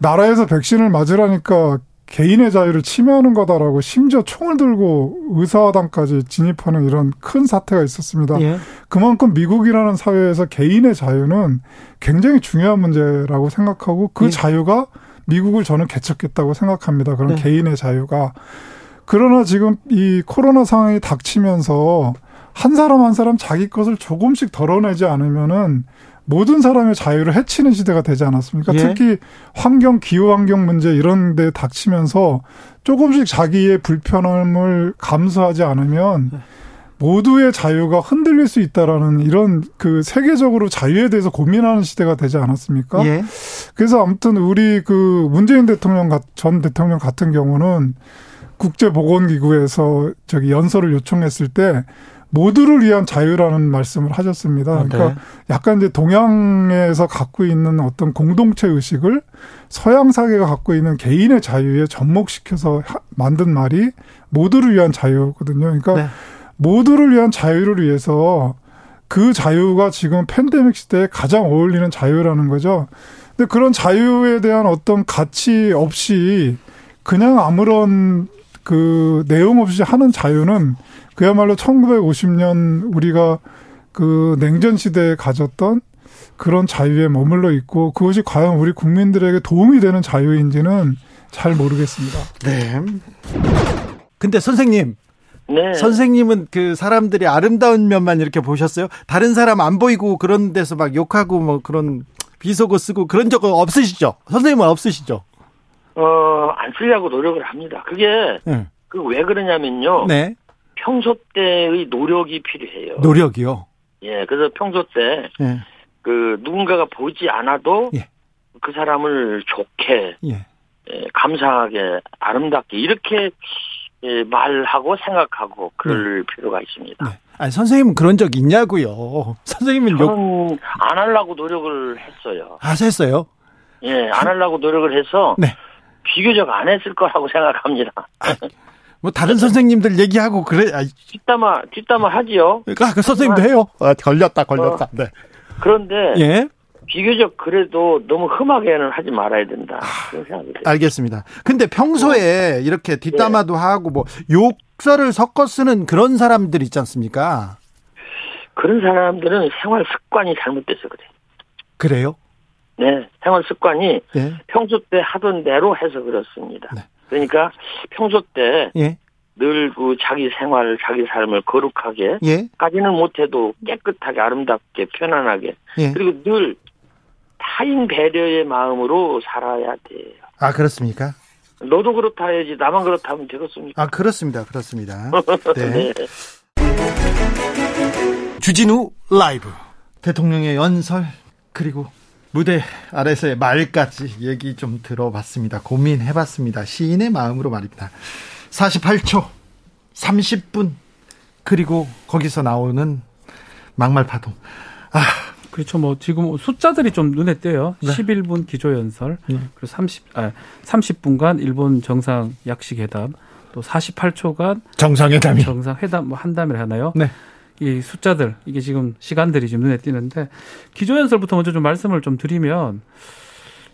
나라에서 백신을 맞으라니까 개인의 자유를 침해하는 거다라고 심지어 총을 들고 의사당까지 진입하는 이런 큰 사태가 있었습니다. 예. 그만큼 미국이라는 사회에서 개인의 자유는 굉장히 중요한 문제라고 생각하고 그 예. 자유가 미국을 저는 개척했다고 생각합니다. 그런 네. 개인의 자유가. 그러나 지금 이 코로나 상황이 닥치면서 한 사람 한 사람 자기 것을 조금씩 덜어내지 않으면은 모든 사람의 자유를 해치는 시대가 되지 않았습니까? 예. 특히 환경, 기후 환경 문제 이런 데 닥치면서 조금씩 자기의 불편함을 감수하지 않으면 모두의 자유가 흔들릴 수 있다라는 이런 그 세계적으로 자유에 대해서 고민하는 시대가 되지 않았습니까? 예. 그래서 아무튼 우리 그 문재인 대통령 전 대통령 같은 경우는 국제보건기구에서 저기 연설을 요청했을 때 모두를 위한 자유라는 말씀을 하셨습니다. 아, 그러니까 네. 약간 이제 동양에서 갖고 있는 어떤 공동체 의식을 서양 사회가 갖고 있는 개인의 자유에 접목시켜서 만든 말이 모두를 위한 자유거든요. 그러니까 네. 모두를 위한 자유를 위해서 그 자유가 지금 팬데믹 시대에 가장 어울리는 자유라는 거죠. 근데 그런 자유에 대한 어떤 가치 없이 그냥 아무런 그 내용 없이 하는 자유는 그야말로 1950년 우리가 그 냉전 시대에 가졌던 그런 자유에 머물러 있고 그것이 과연 우리 국민들에게 도움이 되는 자유인지는 잘 모르겠습니다. 네. 근데 선생님. 네. 선생님은 그 사람들이 아름다운 면만 이렇게 보셨어요? 다른 사람 안 보이고 그런 데서 막 욕하고 뭐 그런 비속어 쓰고 그런 적 없으시죠? 선생님은 없으시죠? 어, 안 쓰려고 노력을 합니다. 그게 네. 그왜 그러냐면요. 네. 평소 때의 노력이 필요해요. 노력이요? 예, 그래서 평소 때, 예. 그, 누군가가 보지 않아도, 예. 그 사람을 좋게, 예. 예, 감사하게, 아름답게, 이렇게, 예, 말하고 생각하고, 그럴 네. 필요가 있습니다. 네. 아니, 선생님은 그런 적 있냐고요. *laughs* 선생님은 욕. 안 하려고 노력을 했어요. 하셨어요? 예, 안 하려고 노력을 해서, 네. 비교적 안 했을 거라고 *laughs* 생각합니다. 아, 뭐 다른 선생님들 얘기하고 그래. 아, 뒷담화 뒷담화 하지요. 그러니까 그 선생님도 해요. 아, 걸렸다 걸렸다. 어, 네. 그런데 예? 비교적 그래도 너무 흠하게는 하지 말아야 된다. 그런 생각이 들어요. 알겠습니다. 근데 평소에 어. 이렇게 뒷담화도 네. 하고 뭐 욕설을 섞어 쓰는 그런 사람들 있지 않습니까? 그런 사람들은 생활 습관이 잘못돼서 그래. 그래요? 네, 생활 습관이 네. 평소 때 하던 대로 해서 그렇습니다. 네. 그러니까 평소 때 예. 늘그 자기 생활, 자기 삶을 거룩하게 예. 까지는 못해도 깨끗하게 아름답게 편안하게 예. 그리고 늘 타인 배려의 마음으로 살아야 돼요. 아 그렇습니까? 너도 그렇다 해야지 나만 그렇다 하면 되겠습니까? 아 그렇습니다, 그렇습니다. *laughs* 네. 네. 주진우 라이브 대통령의 연설 그리고 무대 아래서의 말까지 얘기 좀 들어봤습니다. 고민해봤습니다. 시인의 마음으로 말입니다. 48초, 30분, 그리고 거기서 나오는 막말 파동. 아. 그렇죠. 뭐 지금 숫자들이 좀 눈에 띄어요. 네. 11분 기조 연설, 네. 그리고 30, 아, 30분간 일본 정상 약식 회담, 또 48초간 정상회담이 정상회담 뭐 한담을 하나요? 네. 이 숫자들 이게 지금 시간들이 지금 눈에 띄는데 기조연설부터 먼저 좀 말씀을 좀 드리면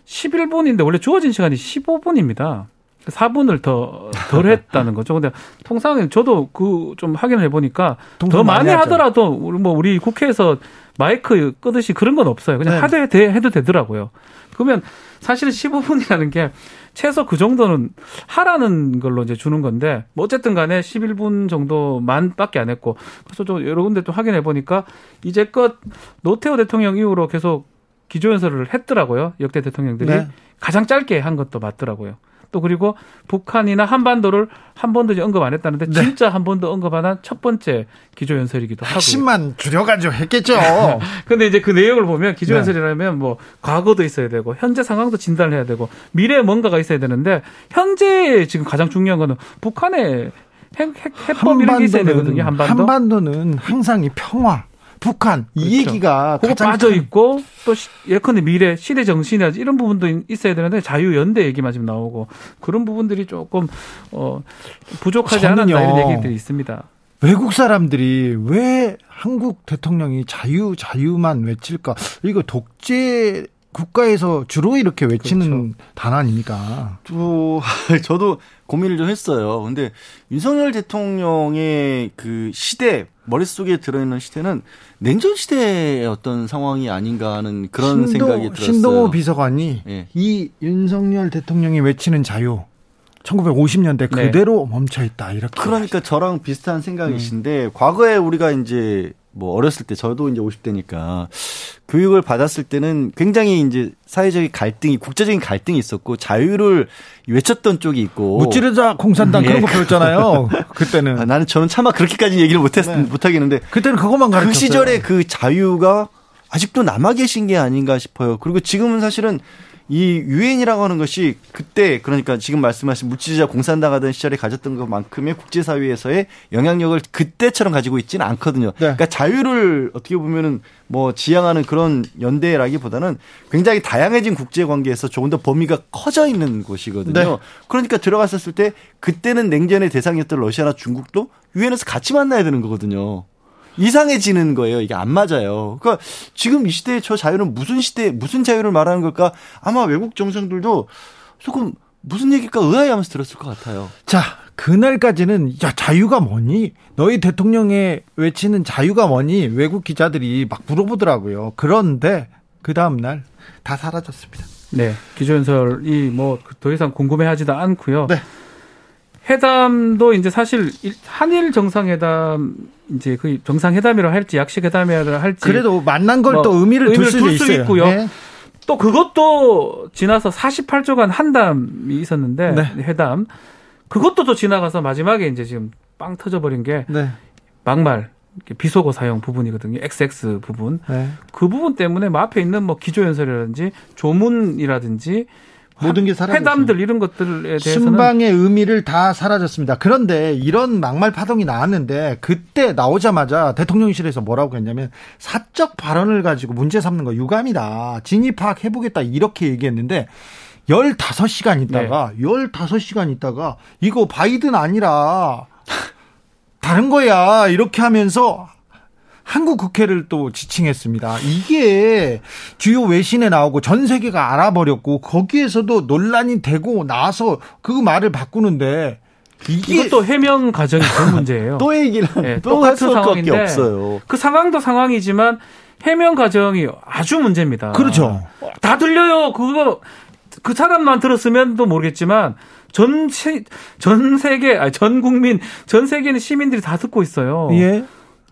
11분인데 원래 주어진 시간이 15분입니다. 4분을 더, 덜 *laughs* 했다는 거죠. 근데 통상 저도 그 좀 확인을 해보니까 더 많이, 하더라도 뭐 우리 국회에서 마이크 끄듯이 그런 건 없어요. 그냥 네. 하되 해도 되더라고요. 그러면 사실은 15분이라는 게 최소 그 정도는 하라는 걸로 이제 주는 건데 뭐 어쨌든 간에 11분 정도만밖에 안 했고 그래서 좀 여러 군데 또 확인해 보니까 이제껏 노태우 대통령 이후로 계속 기조연설을 했더라고요. 역대 대통령들이 네. 가장 짧게 한 것도 맞더라고요. 또 그리고 북한이나 한반도를 한 번도 언급 안 했다는데 네. 진짜 한 번도 언급 안한첫 번째 기조연설이기도 하고. 핵심만 줄여가지고 했겠죠. *laughs* 근데 이제 그 내용을 보면 기조연설이라면 네. 뭐 과거도 있어야 되고 현재 상황도 진단을 해야 되고 미래에 뭔가가 있어야 되는데 현재 지금 가장 중요한 거는 북한의 핵, 핵, 해법 이런 게 있어야 되거든요. 한반도. 한반도는 항상 이 평화, 북한 그렇죠. 이 얘기가 그거 빠져 있고 또 예컨대 미래 시대 정신이나 이런 부분도 있어야 되는데 자유 연대 얘기만 지금 나오고 그런 부분들이 조금 어 부족하지 않았나 이런 얘기들이 있습니다. 외국 사람들이 왜 한국 대통령이 자유 자유만 외칠까? 이거 독재 국가에서 주로 이렇게 외치는 그렇죠. 단어 아닙니까? 또 *laughs* 저도 고민을 좀 했어요. 근데 윤석열 대통령의 그 시대 머릿속에 들어있는 시대는 냉전 시대의 어떤 상황이 아닌가 하는 그런 신도, 생각이 들었어요. 신동호 비서관이 네. 이 윤석열 대통령이 외치는 자유 1950년대 그대로 네. 멈춰 있다 이렇게. 그러니까 저랑 비슷한 생각이신데 음. 과거에 우리가 이제 뭐 어렸을 때 저도 이제 50대니까 교육을 받았을 때는 굉장히 이제 사회적인 갈등이 국제적인 갈등이 있었고 자유를 외쳤던 쪽이 있고 무찌르자 공산당 그런 거 예. 배웠잖아요. 그때는 아, 나는 저는 차마 그렇게까지 얘기를 못했 네. 못하겠는데 그때는 그것만 가르쳤어요. 그 시절에 그 자유가 아직도 남아 계신 게 아닌가 싶어요. 그리고 지금은 사실은 이 유엔이라고 하는 것이 그때 그러니까 지금 말씀하신 물질주자 공산당 하던 시절에 가졌던 것만큼의 국제사회에서의 영향력을 그때처럼 가지고 있지는 않거든요. 네. 그러니까 자유를 어떻게 보면은 뭐 지향하는 그런 연대라기보다는 굉장히 다양해진 국제 관계에서 조금 더 범위가 커져 있는 곳이거든요. 네. 그러니까 들어갔었을 때 그때는 냉전의 대상이었던 러시아나 중국도 유엔에서 같이 만나야 되는 거거든요. 이상해지는 거예요. 이게 안 맞아요. 그러니까 지금 이 시대의 저 자유는 무슨 시대, 무슨 자유를 말하는 걸까? 아마 외국 정상들도 조금 무슨 얘기일까 의아해하면서 들었을 것 같아요. 자, 그날까지는 야 자유가 뭐니? 너희 대통령의 외치는 자유가 뭐니? 외국 기자들이 막 물어보더라고요. 그런데 그 다음 날 다 사라졌습니다. 네, 기조연설이 뭐 더 이상 궁금해하지도 않고요. 네. 회담도 이제 사실 한일 정상회담 이제 그 정상회담이라 할지 약식회담이라 할지 그래도 만난 걸또 뭐 의미를, 둘수 있고요. 네. 또 그것도 지나서 48조간 한담이 있었는데 네. 회담 그것도 또 지나가서 마지막에 이제 지금 빵 터져버린 게 네. 막말 비속어 사용 부분이거든요. XX 부분. 네. 그 부분 때문에 뭐 앞에 있는 뭐 기조연설이라든지 조문이라든지 모든 게 사라졌어요. 회담들 이런 것들에 대해서는 순방의 의미를 다 사라졌습니다. 그런데 이런 막말 파동이 나왔는데 그때 나오자마자 대통령실에서 뭐라고 했냐면 사적 발언을 가지고 문제 삼는 거 유감이다. 진위 파악해 보겠다 이렇게 얘기했는데 15시간 있다가 네. 15시간 있다가 이거 바이든 아니라 다른 거야. 이렇게 하면서 한국 국회를 또 지칭했습니다. 이게 주요 외신에 나오고 전 세계가 알아버렸고 거기에서도 논란이 되고 나서 그 말을 바꾸는데 이게 이것도 해명 과정이 그 *laughs* 문제예요. 또 얘기를 네, 똑같은 상황인데 없어요. 그 상황도 상황이지만 해명 과정이 아주 문제입니다. 그렇죠. 다 들려요. 그거 그 사람만 들었으면 또 모르겠지만 전, 세, 전 세계, 아니, 전 국민, 전 세계는 시민들이 다 듣고 있어요. 예.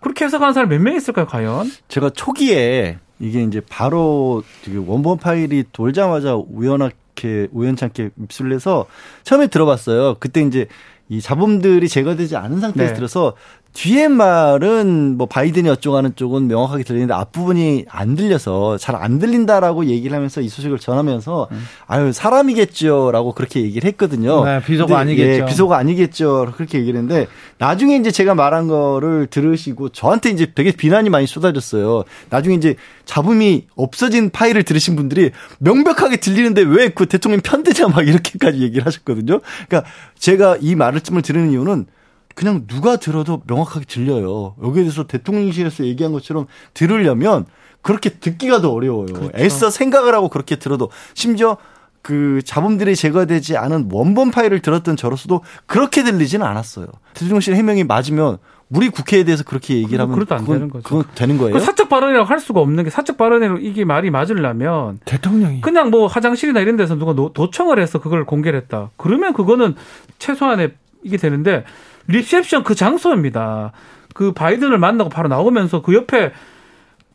그렇게 해석하는 사람 몇 명 있을까요, 과연? 제가 초기에 이게 이제 바로 원본 파일이 돌자마자 우연하게 우연찮게 입수를 해서 처음에 들어봤어요. 그때 이제 이 잡음들이 제거되지 않은 상태에서 네. 들어서 뒤에 말은 뭐 바이든이 어쩌고 하는 쪽은 명확하게 들리는데 앞부분이 안 들려서 잘 안 들린다라고 얘기를 하면서 이 소식을 전하면서 음. 아유 사람이겠죠라고 그렇게 얘기를 했거든요. 네, 비서가 아니겠죠. 예, 비서가 아니겠죠. 그렇게 얘기를 했는데 나중에 이제 제가 말한 거를 들으시고 저한테 이제 되게 비난이 많이 쏟아졌어요. 나중에 이제 잡음이 없어진 파일을 들으신 분들이 명백하게 들리는데 왜 그 대통령 편드냐 막 이렇게까지 얘기를 하셨거든요. 그러니까 제가 이 말씀을 들으는 이유는 그냥 누가 들어도 명확하게 들려요. 여기에 대해서 대통령실에서 얘기한 것처럼 들으려면 그렇게 듣기가 더 어려워요. 그렇죠. 애써 생각을 하고 그렇게 들어도 심지어 그 잡음들이 제거되지 않은 원본 파일을 들었던 저로서도 그렇게 들리지는 않았어요. 대통령실 해명이 맞으면 우리 국회에 대해서 그렇게 얘기를 하면 그것도 안 되는 거죠. 그건 되는 거예요. 사적 발언이라고 할 수가 없는 게 사적 발언으로 이게 말이 맞으려면 대통령이 그냥 뭐 화장실이나 이런 데서 누가 도청을 해서 그걸 공개를 했다. 그러면 그거는 최소한의 이게 되는데 리셉션 그 장소입니다. 그 바이든을 만나고 바로 나오면서 그 옆에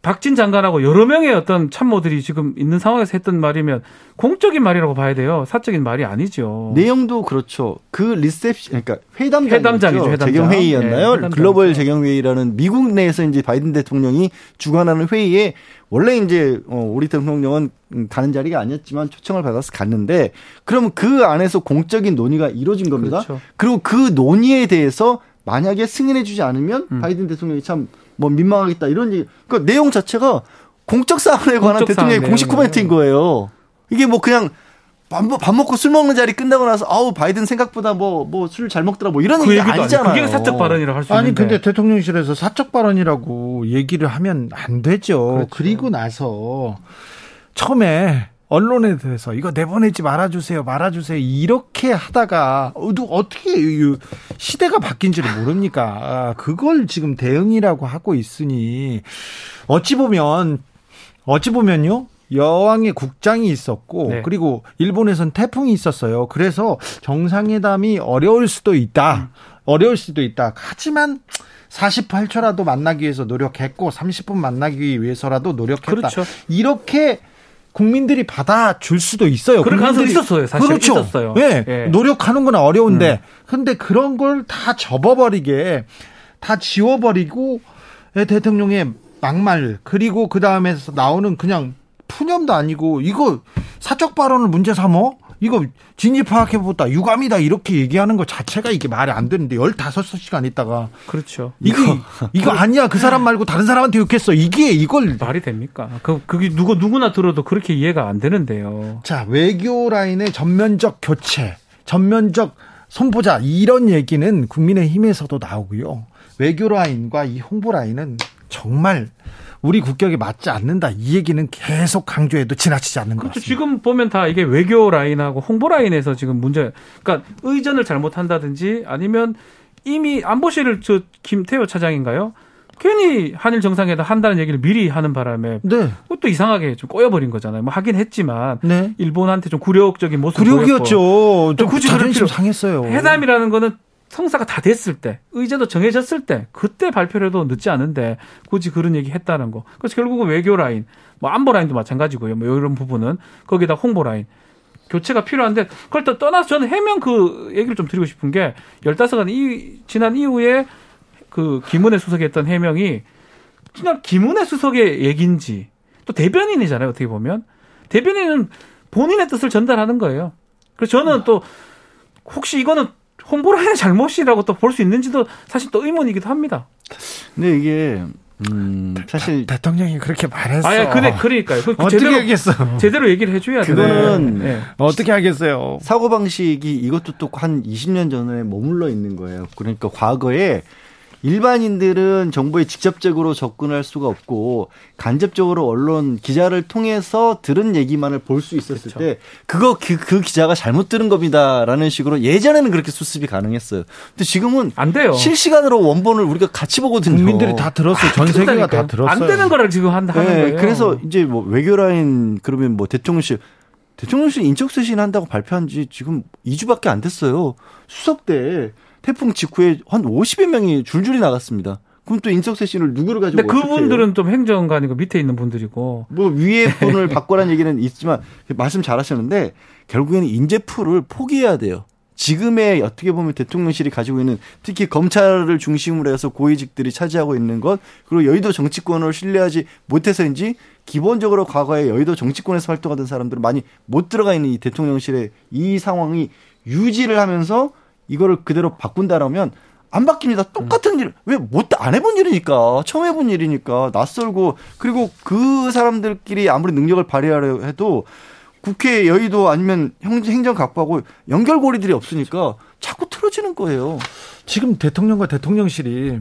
박진 장관하고 여러 명의 어떤 참모들이 지금 있는 상황에서 했던 말이면 공적인 말이라고 봐야 돼요. 사적인 말이 아니죠. 내용도 그렇죠. 그 리셉션 그러니까 회담장 회담장이죠. 회담장. 재정 회의였나요? 네, 글로벌 재정 회의라는 미국 내에서 이제 바이든 대통령이 주관하는 회의에 원래 이제 어 우리 대통령은 가는 자리가 아니었지만 초청을 받아서 갔는데 그러면 그 안에서 공적인 논의가 이루어진 겁니다. 그렇죠. 그리고 그 논의에 대해서 만약에 승인해 주지 않으면 음. 바이든 대통령이 참 뭐 민망하겠다 이런 얘기. 그 내용 자체가 공적 사안에 관한 공적 대통령의 공식 코멘트인 거예요. 이게 뭐 그냥 밥, 밥 먹고 술 먹는 자리 끝나고 나서 아우 바이든 생각보다 뭐 뭐 술 잘 먹더라 뭐 이런 그 얘기 아니잖아요. 그게 사적 발언이라고 할수 있는데. 아니 근데 대통령실에서 사적 발언이라고 얘기를 하면 안 되죠. 그렇죠. 그리고 나서 처음에 언론에 대해서 이거 내보내지 말아주세요, 말아주세요 이렇게 하다가 어떻게 시대가 바뀐 지를 모릅니까? 아, 그걸 지금 대응이라고 하고 있으니 어찌 보면 어찌 보면요. 여왕의 국장이 있었고 네. 그리고 일본에선 태풍이 있었어요. 그래서 정상회담이 어려울 수도 있다. 음. 어려울 수도 있다. 하지만 48초라도 만나기 위해서 노력했고 30분 만나기 위해서라도 노력했다. 그렇죠. 이렇게 국민들이 받아줄 수도 있어요. 그런 가능성이 있었어요. 사실 그렇죠. 있었어요. 네. 네. 노력하는 건 어려운데, 음. 근데 그런 걸 다 접어버리게, 다 지워버리고, 대통령의 막말, 그리고 그 다음에 나오는 그냥 푸념도 아니고, 이거 사적 발언을 문제 삼어? 이거 진입 파악해보다 유감이다 이렇게 얘기하는 것 자체가 이게 말이 안 되는데 15시간 있다가 그렇죠. 이게 *laughs* 이거 아니야. 그 사람 말고 다른 사람한테 욕했어. 이게 이걸 말이 됩니까? 그 그게 누구 누구나 들어도 그렇게 이해가 안 되는데요. 자, 외교 라인의 전면적 교체, 전면적 손보자 이런 얘기는 국민의힘에서도 나오고요. 외교 라인과 이 홍보 라인은 정말 우리 국격에 맞지 않는다. 이 얘기는 계속 강조해도 지나치지 않는 것 그렇죠. 지금 보면 다 이게 외교 라인하고 홍보 라인에서 지금 문제, 그러니까 의전을 잘못한다든지 아니면 이미 안보실을 저 김태호 차장인가요? 괜히 한일 정상회담 한다는 얘기를 미리 하는 바람에 네. 그것도 이상하게 좀 꼬여버린 거잖아요. 뭐 하긴 했지만 네. 일본한테 좀 굴욕적인 모습 굴욕이었죠. 좀 굳이 자존심 상했어요. 회담이라는 거는 성사가 다 됐을 때, 의제도 정해졌을 때, 그때 발표를 해도 늦지 않은데 굳이 그런 얘기 했다는 거. 그래서 결국은 외교 라인, 뭐 안보 라인도 마찬가지고요. 뭐 이런 부분은 거기다 홍보 라인. 교체가 필요한데 그걸 또 떠나서 저는 해명 그 얘기를 좀 드리고 싶은 게 열다섯 이 지난 이후에 그 김은혜 수석이 했던 해명이 그냥 김은혜 수석의 얘기인지 또 대변인이잖아요 어떻게 보면 대변인은 본인의 뜻을 전달하는 거예요. 그래서 저는 또 혹시 이거는 홍보라인의 잘못이라고 또 볼 수 있는지도 사실 또 의문이기도 합니다. 근데 이게 음, 사실 대, 통령이 그렇게 말했어. 아, 근데 그러니까요. 그, 어떻게 제대로, 하겠어? 제대로 얘기를 해줘야 돼. 그거는 네. 어떻게 하겠어요? 사고 방식이 이것도 또 한 20년 전에 머물러 있는 거예요. 그러니까 과거에 일반인들은 정보에 직접적으로 접근할 수가 없고 간접적으로 언론 기자를 통해서 들은 얘기만을 볼 수 있었을 그렇죠. 때 그거 그, 그 기자가 잘못 들은 겁니다라는 식으로 예전에는 그렇게 수습이 가능했어요. 근데 지금은 안 돼요. 실시간으로 원본을 우리가 같이 보거든요. 국민들이 다 들었어요. 전 세계가 다 들었어요. 안 되는 거를 지금 한다 하는 네, 거예요. 그래서 이제 뭐 외교라인 그러면 뭐 대통령실 대통령실 인적 쇄신 한다고 발표한 지 지금 2주밖에 안 됐어요. 수석 때 태풍 직후에 한 50여 명이 줄줄이 나갔습니다. 그럼 또 인석쇄신을 누구를 가지고 근데 그분들은 좀 행정관이고 밑에 있는 분들이고 뭐 위에 *laughs* 분을 바꿔라는 얘기는 있지만 말씀 잘하셨는데 결국에는 인재풀을 포기해야 돼요. 지금의 어떻게 보면 대통령실이 가지고 있는 특히 검찰을 중심으로 해서 고위직들이 차지하고 있는 것 그리고 여의도 정치권을 신뢰하지 못해서인지 기본적으로 과거에 여의도 정치권에서 활동하던 사람들은 많이 못 들어가 있는 이 대통령실의 이 상황이 유지를 하면서 이거를 그대로 바꾼다라면 안 바뀝니다. 똑같은 일, 왜 못 안 해본 일이니까 처음 해본 일이니까 낯설고 그리고 그 사람들끼리 아무리 능력을 발휘하려 해도 국회 여의도 아니면 행정 각부하고 연결고리들이 없으니까 자꾸 틀어지는 거예요. 지금 대통령과 대통령실이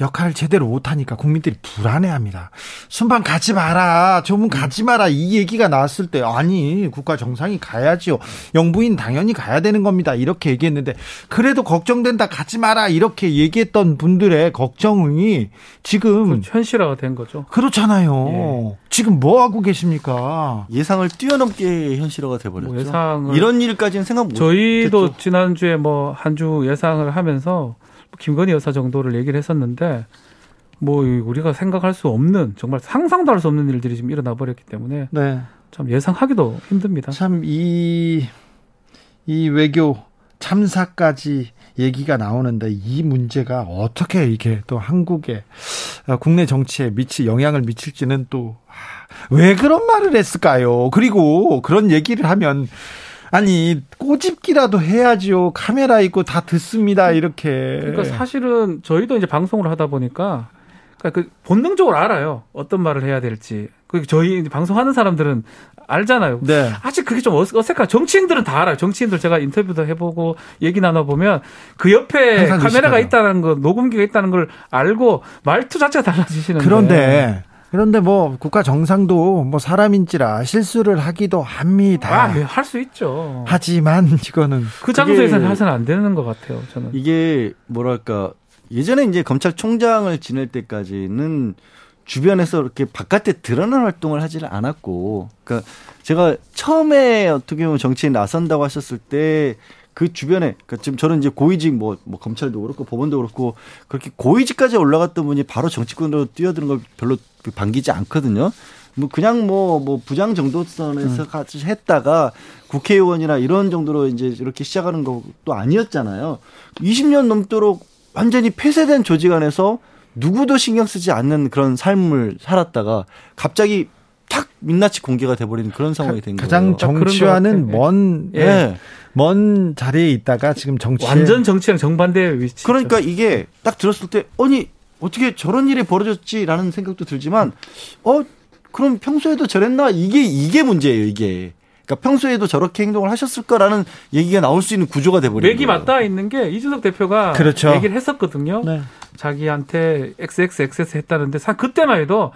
역할을 제대로 못하니까 국민들이 불안해합니다. 순방 가지 마라, 조문 가지 마라 이 얘기가 나왔을 때 아니 국가 정상이 가야지요. 영부인 당연히 가야 되는 겁니다. 이렇게 얘기했는데 그래도 걱정된다 가지 마라 이렇게 얘기했던 분들의 걱정이 지금 현실화가 된 거죠. 그렇잖아요. 예. 지금 뭐 하고 계십니까? 예상을 뛰어넘게 현실화가 돼버렸죠. 뭐 예상을 이런 일까지는 생각 못. 저희도 지난 주에 뭐 한 주 예상을 하면서 김건희 여사 정도를 얘기를 했었는데 뭐 우리가 생각할 수 없는 정말 상상도 할 수 없는 일들이 지금 일어나 버렸기 때문에 네. 참 예상하기도 힘듭니다. 참 이 이 외교 참사까지 얘기가 나오는데 이 문제가 어떻게 이게 또 한국의 어, 국내 정치에 미치 영향을 미칠지는 또 왜 그런 말을 했을까요? 그리고 그런 얘기를 하면 아니 꼬집기라도 해야지요. 카메라 있고 다 듣습니다. 이렇게. 그러니까 사실은 저희도 이제 방송을 하다 보니까 그러니까 그 본능적으로 알아요. 어떤 말을 해야 될지. 그 저희 방송하는 사람들은 알잖아요. 네. 아직 그게 좀 어색하. 정치인들은 다 알아요. 정치인들 제가 인터뷰도 해보고 얘기 나눠보면 그 옆에 카메라가 있다는 거, 녹음기가 있다는 걸 알고 말투 자체가 달라지시는데. 그런데 그런데 뭐 국가 정상도 뭐 사람인지라 실수를 하기도 합니다. 아, 네, 할수 있죠. 하지만 이거는 그 장소에서는 해서는 안 되는 것 같아요. 저는 이게 뭐랄까 예전에 이제 검찰총장을 지낼 때까지는 주변에서 이렇게 바깥에 드러난 활동을 하지를 않았고, 그러니까 제가 처음에 어떻게 보면 정치에 나선다고 하셨을 때 그 주변에 그러니까 지금 저는 이제 고위직 뭐, 뭐 검찰도 그렇고 법원도 그렇고 그렇게 고위직까지 올라갔던 분이 바로 정치권으로 뛰어드는 걸 별로 반기지 않거든요. 뭐 그냥 뭐뭐 뭐 부장 정도 선에서 음. 같이 했다가 국회의원이나 이런 정도로 이제 이렇게 시작하는 것도 아니었잖아요. 20년 넘도록 완전히 폐쇄된 조직 안에서 누구도 신경 쓰지 않는 그런 삶을 살았다가 갑자기 탁 민낯이 공개가 돼버리는 그런 상황이 된 가장 거예요. 가장 정치와는 먼 예. 예. 먼 자리에 있다가 지금 정치 완전 정치랑 정반대의 위치. 그러니까 이게 딱 들었을 때 아니 어떻게 저런 일이 벌어졌지라는 생각도 들지만 어 그럼 평소에도 저랬나 이게 이게 문제예요 이게. 그러니까 평소에도 저렇게 행동을 하셨을 거라는 얘기가 나올 수 있는 구조가 돼버린 맥이 맞닿아 있는 게 이준석 대표가 그렇죠. 얘기를 했었거든요. 네. 자기한테 XXXS 했다는데 그때만 해도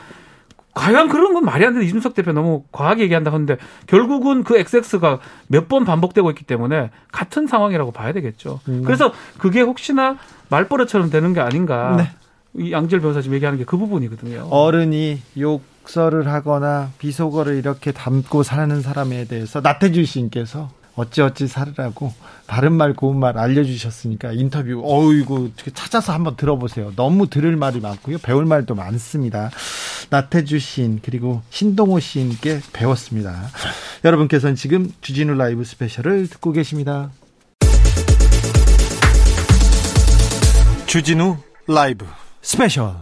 과연 그런 건 말이 안 되는 이준석 대표 너무 과하게 얘기한다 하는데 결국은 그 XX가 몇 번 반복되고 있기 때문에 같은 상황이라고 봐야 되겠죠. 음. 그래서 그게 혹시나 말버릇처럼 되는 게 아닌가. 네. 이 양질 변호사 지금 얘기하는 게 그 부분이거든요. 어른이 욕설을 하거나 비속어를 이렇게 담고 사는 사람에 대해서 나태주 씨님께서 어찌어찌 살으라고 바른 말 고운 말 알려주셨으니까 인터뷰 어이구 찾아서 한번 들어보세요. 너무 들을 말이 많고요. 배울 말도 많습니다. 나태주 시인 그리고 신동호 시인께 배웠습니다. 여러분께서는 지금 주진우 라이브 스페셜을 듣고 계십니다. 주진우 라이브 스페셜.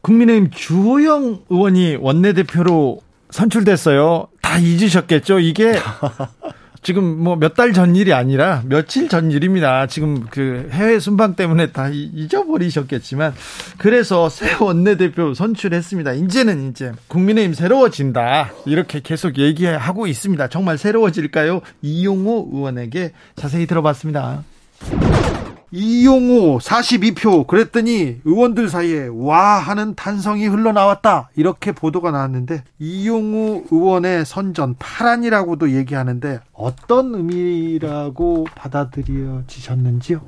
국민의힘 주호영 의원이 원내대표로 선출됐어요. 다 잊으셨겠죠? 이게 *laughs* 지금 뭐 몇 달 전 일이 아니라 며칠 전 일입니다. 지금 그 해외 순방 때문에 다 잊어버리셨겠지만 그래서 새 원내대표 선출했습니다. 이제는 이제 국민의힘 새로워진다. 이렇게 계속 얘기하고 있습니다. 정말 새로워질까요? 이용호 의원에게 자세히 들어봤습니다. 이용호 42표 그랬더니 의원들 사이에 와 하는 탄성이 흘러나왔다 이렇게 보도가 나왔는데 이용호 의원의 선전 파란이라고도 얘기하는데 어떤 의미라고 받아들여지셨는지요?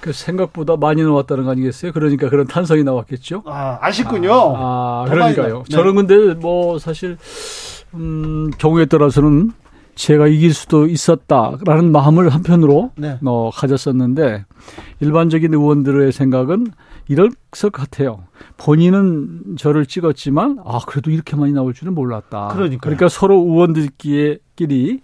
그 생각보다 많이 나왔다는 거 아니겠어요? 그러니까 그런 탄성이 나왔겠죠. 아 아쉽군요. 아, 아 그러니까요. 네. 저는 근데 뭐 사실 음 경우에 따라서는 제가 이길 수도 있었다라는 마음을 한편으로 네. 어, 가졌었는데 일반적인 의원들의 생각은 이럴 것 같아요. 본인은 저를 찍었지만 아 그래도 이렇게 많이 나올 줄은 몰랐다. 그러니까 그러니까 서로 의원들끼리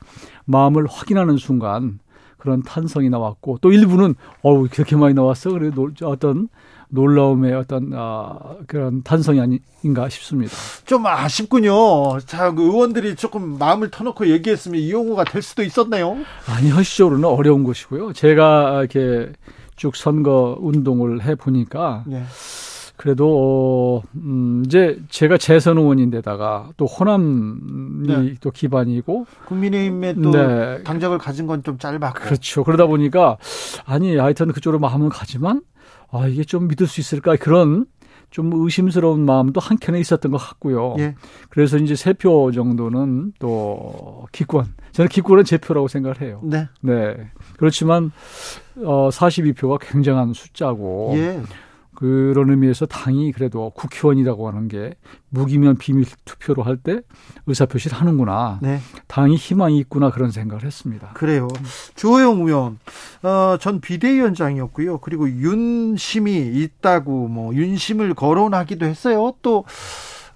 마음을 확인하는 순간 그런 탄성이 나왔고 또 일부는 어우 그렇게 많이 나왔어 그래도 어떤 놀라움의 어떤 어, 그런 탄성이 아닌가 싶습니다. 좀 아쉽군요. 자, 그 의원들이 조금 마음을 터놓고 얘기했으면 이용호가 될 수도 있었네요. 아니 현실적으로는 어려운 것이고요. 제가 이렇게 쭉 선거 운동을 해 보니까. 네. 그래도 어, 음, 이제 제가 재선 의원인데다가 또 호남이 네. 또 기반이고 국민의힘에 또 네. 당적을 가진 건 좀 짧았고 그렇죠. 그러다 보니까 아니 하여튼 그쪽으로 마음은 가지만 아, 이게 좀 믿을 수 있을까? 그런 좀 의심스러운 마음도 한켠에 있었던 것 같고요. 예. 그래서 이제 세 표 정도는 또 기권. 저는 기권은 제 표라고 생각을 해요. 네. 네. 그렇지만 어 42표가 굉장한 숫자고 예. 그런 의미에서 당이 그래도 국회의원이라고 하는 게 무기면 비밀 투표로 할 때 의사표시를 하는구나. 네. 당이 희망이 있구나 그런 생각을 했습니다. 그래요. 주호영 의원, 어, 전 비대위원장이었고요. 그리고 윤심이 있다고 뭐 윤심을 거론하기도 했어요. 또,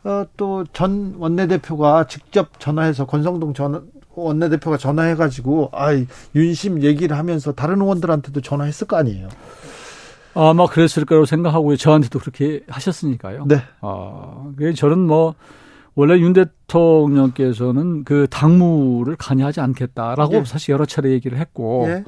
어, 또 전 원내대표가 직접 전화해서 권성동 전 원내대표가 전화해가지고, 아, 윤심 얘기를 하면서 다른 의원들한테도 전화했을 거 아니에요. 아마 그랬을 거라고 생각하고요. 저한테도 그렇게 하셨으니까요. 네. 아, 저는 뭐 원래 윤 대통령께서는 그 당무를 관여하지 않겠다라고 네. 사실 여러 차례 얘기를 했고 네.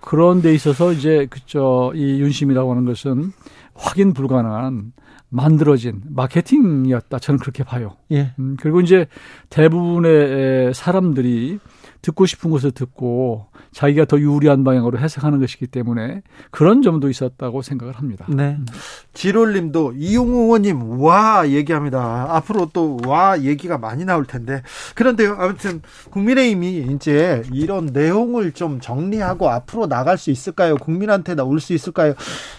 그런 데 있어서 이제 그저 이 윤심이라고 하는 것은 확인 불가능한 만들어진 마케팅이었다. 저는 그렇게 봐요. 예. 음, 그리고 이제 대부분의 사람들이 듣고 싶은 것을 듣고 자기가 더 유리한 방향으로 해석하는 것이기 때문에 그런 점도 있었다고 생각을 합니다. 네. 지롤님도 이용우 의원님 와 얘기합니다. 앞으로 또 와 얘기가 많이 나올 텐데 그런데요. 아무튼 국민의힘이 이제 이런 내용을 좀 정리하고 앞으로 나갈 수 있을까요? 국민한테 나올 수 있을까요?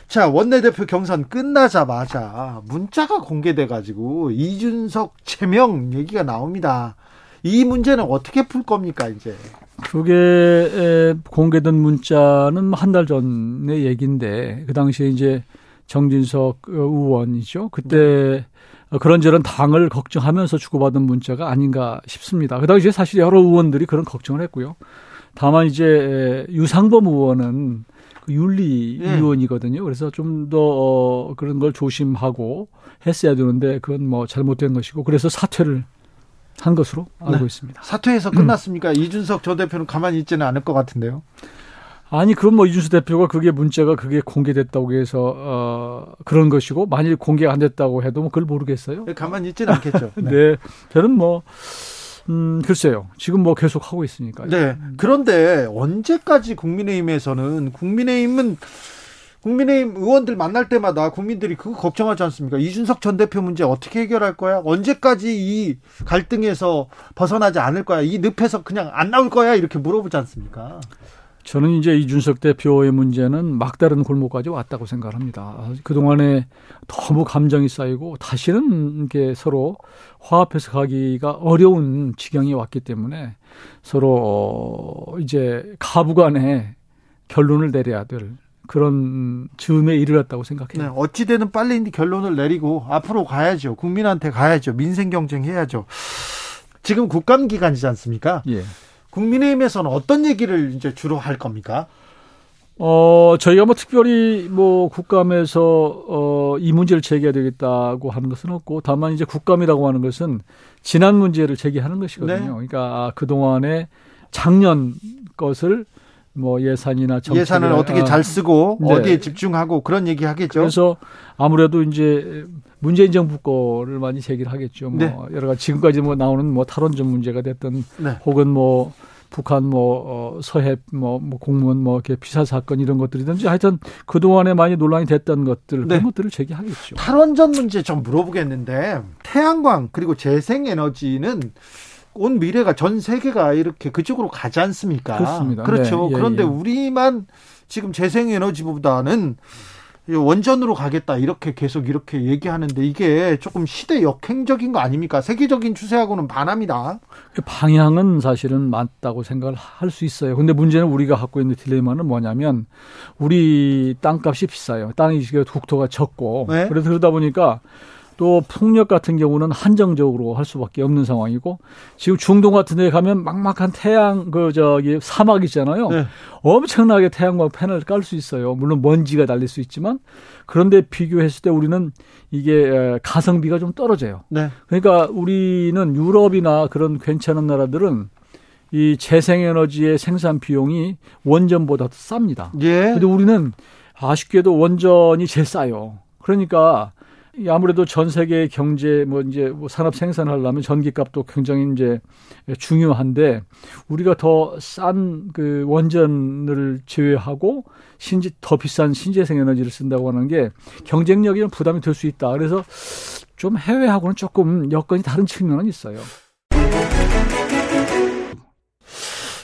자 원내대표 경선 끝나자마자 문자가 공개돼 가지고 이준석 제명 얘기가 나옵니다. 이 문제는 어떻게 풀 겁니까, 이제? 그게 공개된 문자는 한 달 전의 얘기인데 그 당시에 이제 정진석 의원이죠. 그때 네. 그런저런 당을 걱정하면서 주고받은 문자가 아닌가 싶습니다. 그 당시에 사실 여러 의원들이 그런 걱정을 했고요. 다만 이제 유상범 의원은 그 윤리 네. 위원이거든요. 그래서 좀더 어, 그런 걸 조심하고 했어야 되는데 그건 뭐 잘못된 것이고 그래서 사퇴를 한 것으로 알고 네. 있습니다. 사퇴해서 끝났습니까? 음. 이준석 저 대표는 가만히 있지는 않을 것 같은데요. 아니 그럼 뭐 이준석 대표가 그게 문제가 그게 공개됐다고 해서 어 그런 것이고 만일 공개가 안 됐다고 해도 뭐 그걸 모르겠어요. 네, 가만히 있지는 않겠죠. 네. *laughs* 네. 저는 뭐 음, 글쎄요. 지금 뭐 계속 하고 있으니까요. 네. 그런데 언제까지 국민의힘에서는 국민의힘은 국민의힘 의원들 만날 때마다 국민들이 그거 걱정하지 않습니까? 이준석 전 대표 문제 어떻게 해결할 거야? 언제까지 이 갈등에서 벗어나지 않을 거야? 이 늪에서 그냥 안 나올 거야? 이렇게 물어보지 않습니까? 저는 이제 이준석 대표의 문제는 막다른 골목까지 왔다고 생각합니다. 그동안에 너무 감정이 쌓이고 다시는 이게 서로 화합해서 가기가 어려운 지경이 왔기 때문에 서로 어, 이제 가부 간에 결론을 내려야 될 그런 즈음에 이르렀다고 생각해요. 네, 어찌되든 빨리 결론을 내리고 앞으로 가야죠. 국민한테 가야죠. 민생 경쟁 해야죠. 지금 국감 기간이지 않습니까? 예. 국민의힘에서는 어떤 얘기를 이제 주로 할 겁니까? 어, 저희가 뭐 특별히 뭐 국감에서 어, 이 문제를 제기해야 되겠다고 하는 것은 없고 다만 이제 국감이라고 하는 것은 지난 문제를 제기하는 것이거든요. 네. 그러니까 아, 그동안에 작년 것을 뭐 예산이나 정책 예산을 어떻게 잘 쓰고 네. 어디에 집중하고 그런 얘기 하겠죠. 그래서 아무래도 이제 문재인 정부 거를 많이 제기를 하겠죠. 뭐 네. 여러 가지 지금까지 뭐 나오는 뭐 탈원전 문제가 됐던 네. 혹은 뭐 북한 뭐 어, 서해 뭐, 뭐 공무원 뭐 이렇게 비사 사건 이런 것들이든지 하여튼 그 동안에 많이 논란이 됐던 것들 네. 그런 것들을 제기하겠죠. 탈원전 문제 좀 물어보겠는데 태양광 그리고 재생에너지는 온 미래가 전 세계가 이렇게 그쪽으로 가지 않습니까? 그렇습니다. 그렇죠. 네, 예, 그런데 예. 우리만 지금 재생에너지보다는 원전으로 가겠다 이렇게 계속 이렇게 얘기하는데 이게 조금 시대 역행적인 거 아닙니까? 세계적인 추세하고는 반합니다. 그 방향은 사실은 맞다고 생각을 할 수 있어요. 근데 문제는 우리가 갖고 있는 딜레마는 뭐냐면 우리 땅값이 비싸요. 땅이 국토가 적고 네? 그래서 그러다 보니까 또 풍력 같은 경우는 한정적으로 할 수밖에 없는 상황이고 지금 중동 같은 데 가면 막막한 태양 그 저기 사막 있잖아요. 네. 엄청나게 태양광 패널을 깔수 있어요. 물론 먼지가 달릴 수 있지만 그런데 비교했을 때 우리는 이게 가성비가 좀 떨어져요. 네. 그러니까 우리는 유럽이나 그런 괜찮은 나라들은 이 재생에너지의 생산 비용이 원전보다 더 쌉니다. 예. 근데 우리는 아쉽게도 원전이 제일 싸요. 그러니까 아무래도 전 세계 경제 뭐 이제 뭐 산업 생산하려면 전기값도 굉장히 이제 중요한데 우리가 더 싼 그 원전을 제외하고 신지 더 비싼 신재생 에너지를 쓴다고 하는 게 경쟁력이 부담이 될 수 있다. 그래서 좀 해외하고는 조금 여건이 다른 측면은 있어요.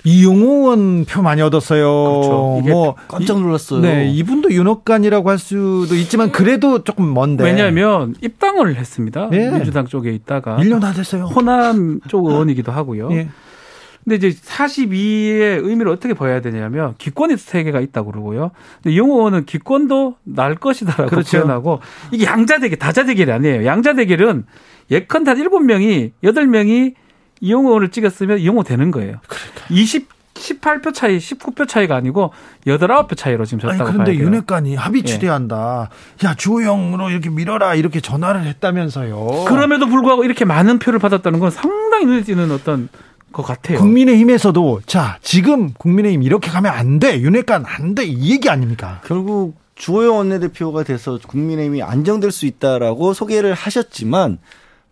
이용호 의원 표 많이 얻었어요. 그렇죠. 뭐 깜짝 놀랐어요. 네, 이분도 윤핵관이라고 할 수도 있지만 그래도 조금 먼데. 왜냐하면 입당을 했습니다. 네. 민주당 쪽에 있다가 1년 다 됐어요. 호남 쪽 의원이기도 하고요. 네. 근데 이제 42의 의미를 어떻게 봐야 되냐면 기권이 세 개가 있다고 그러고요. 근데 이용호 의원은 기권도 날 것이다라고 그렇죠. 표현하고 이게 양자 대결, 다자 대결이 아니에요. 양자 대결은 예컨대 7명이 8명이 이용호 의원을 찍었으면 이용호 되는 거예요. 그러니까. 20 18표 차이, 19표 차이가 아니고 8, 9표 차이로 지금 졌다고 아니, 그런데 윤핵관이 합의 추대한다. 예. 야, 주호영으로 이렇게 밀어라. 이렇게 전화를 했다면서요. 그럼에도 불구하고 이렇게 많은 표를 받았다는 건 상당히 눈에 띄는 어떤 것 같아요. 국민의힘에서도 자, 지금 국민의힘 이렇게 가면 안 돼. 윤핵관 안 돼. 이 얘기 아닙니까? 결국 주호영 원내대표가 돼서 국민의힘이 안정될 수 있다라고 소개를 하셨지만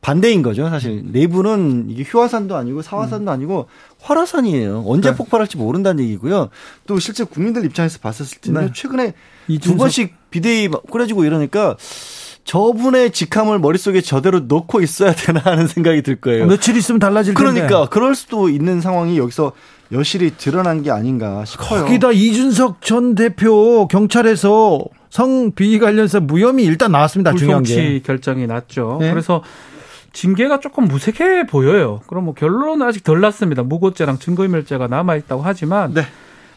반대인 거죠, 사실. 내부는 이게 휴화산도 아니고 사화산도 음. 아니고 활화산이에요. 언제 네. 폭발할지 모른다는 얘기고요. 또 실제 국민들 입장에서 봤었을 때는 네. 최근에 두 번씩 비대위 꾸려지고 이러니까 저분의 직함을 머릿속에 저대로 넣고 있어야 되나 하는 생각이 들 거예요. 며칠 있으면 달라질 텐데. 그러니까 그럴 수도 있는 상황이 여기서 여실히 드러난 게 아닌가 싶어요. 거기다 이준석 전 대표 경찰에서 성비위 관련해서 무혐의 일단 나왔습니다. 중요한 게. 결정이 났죠. 네. 그래서 징계가 조금 무색해 보여요. 그럼 뭐 결론은 아직 덜 났습니다. 무고죄랑 증거인멸죄가 남아 있다고 하지만 네.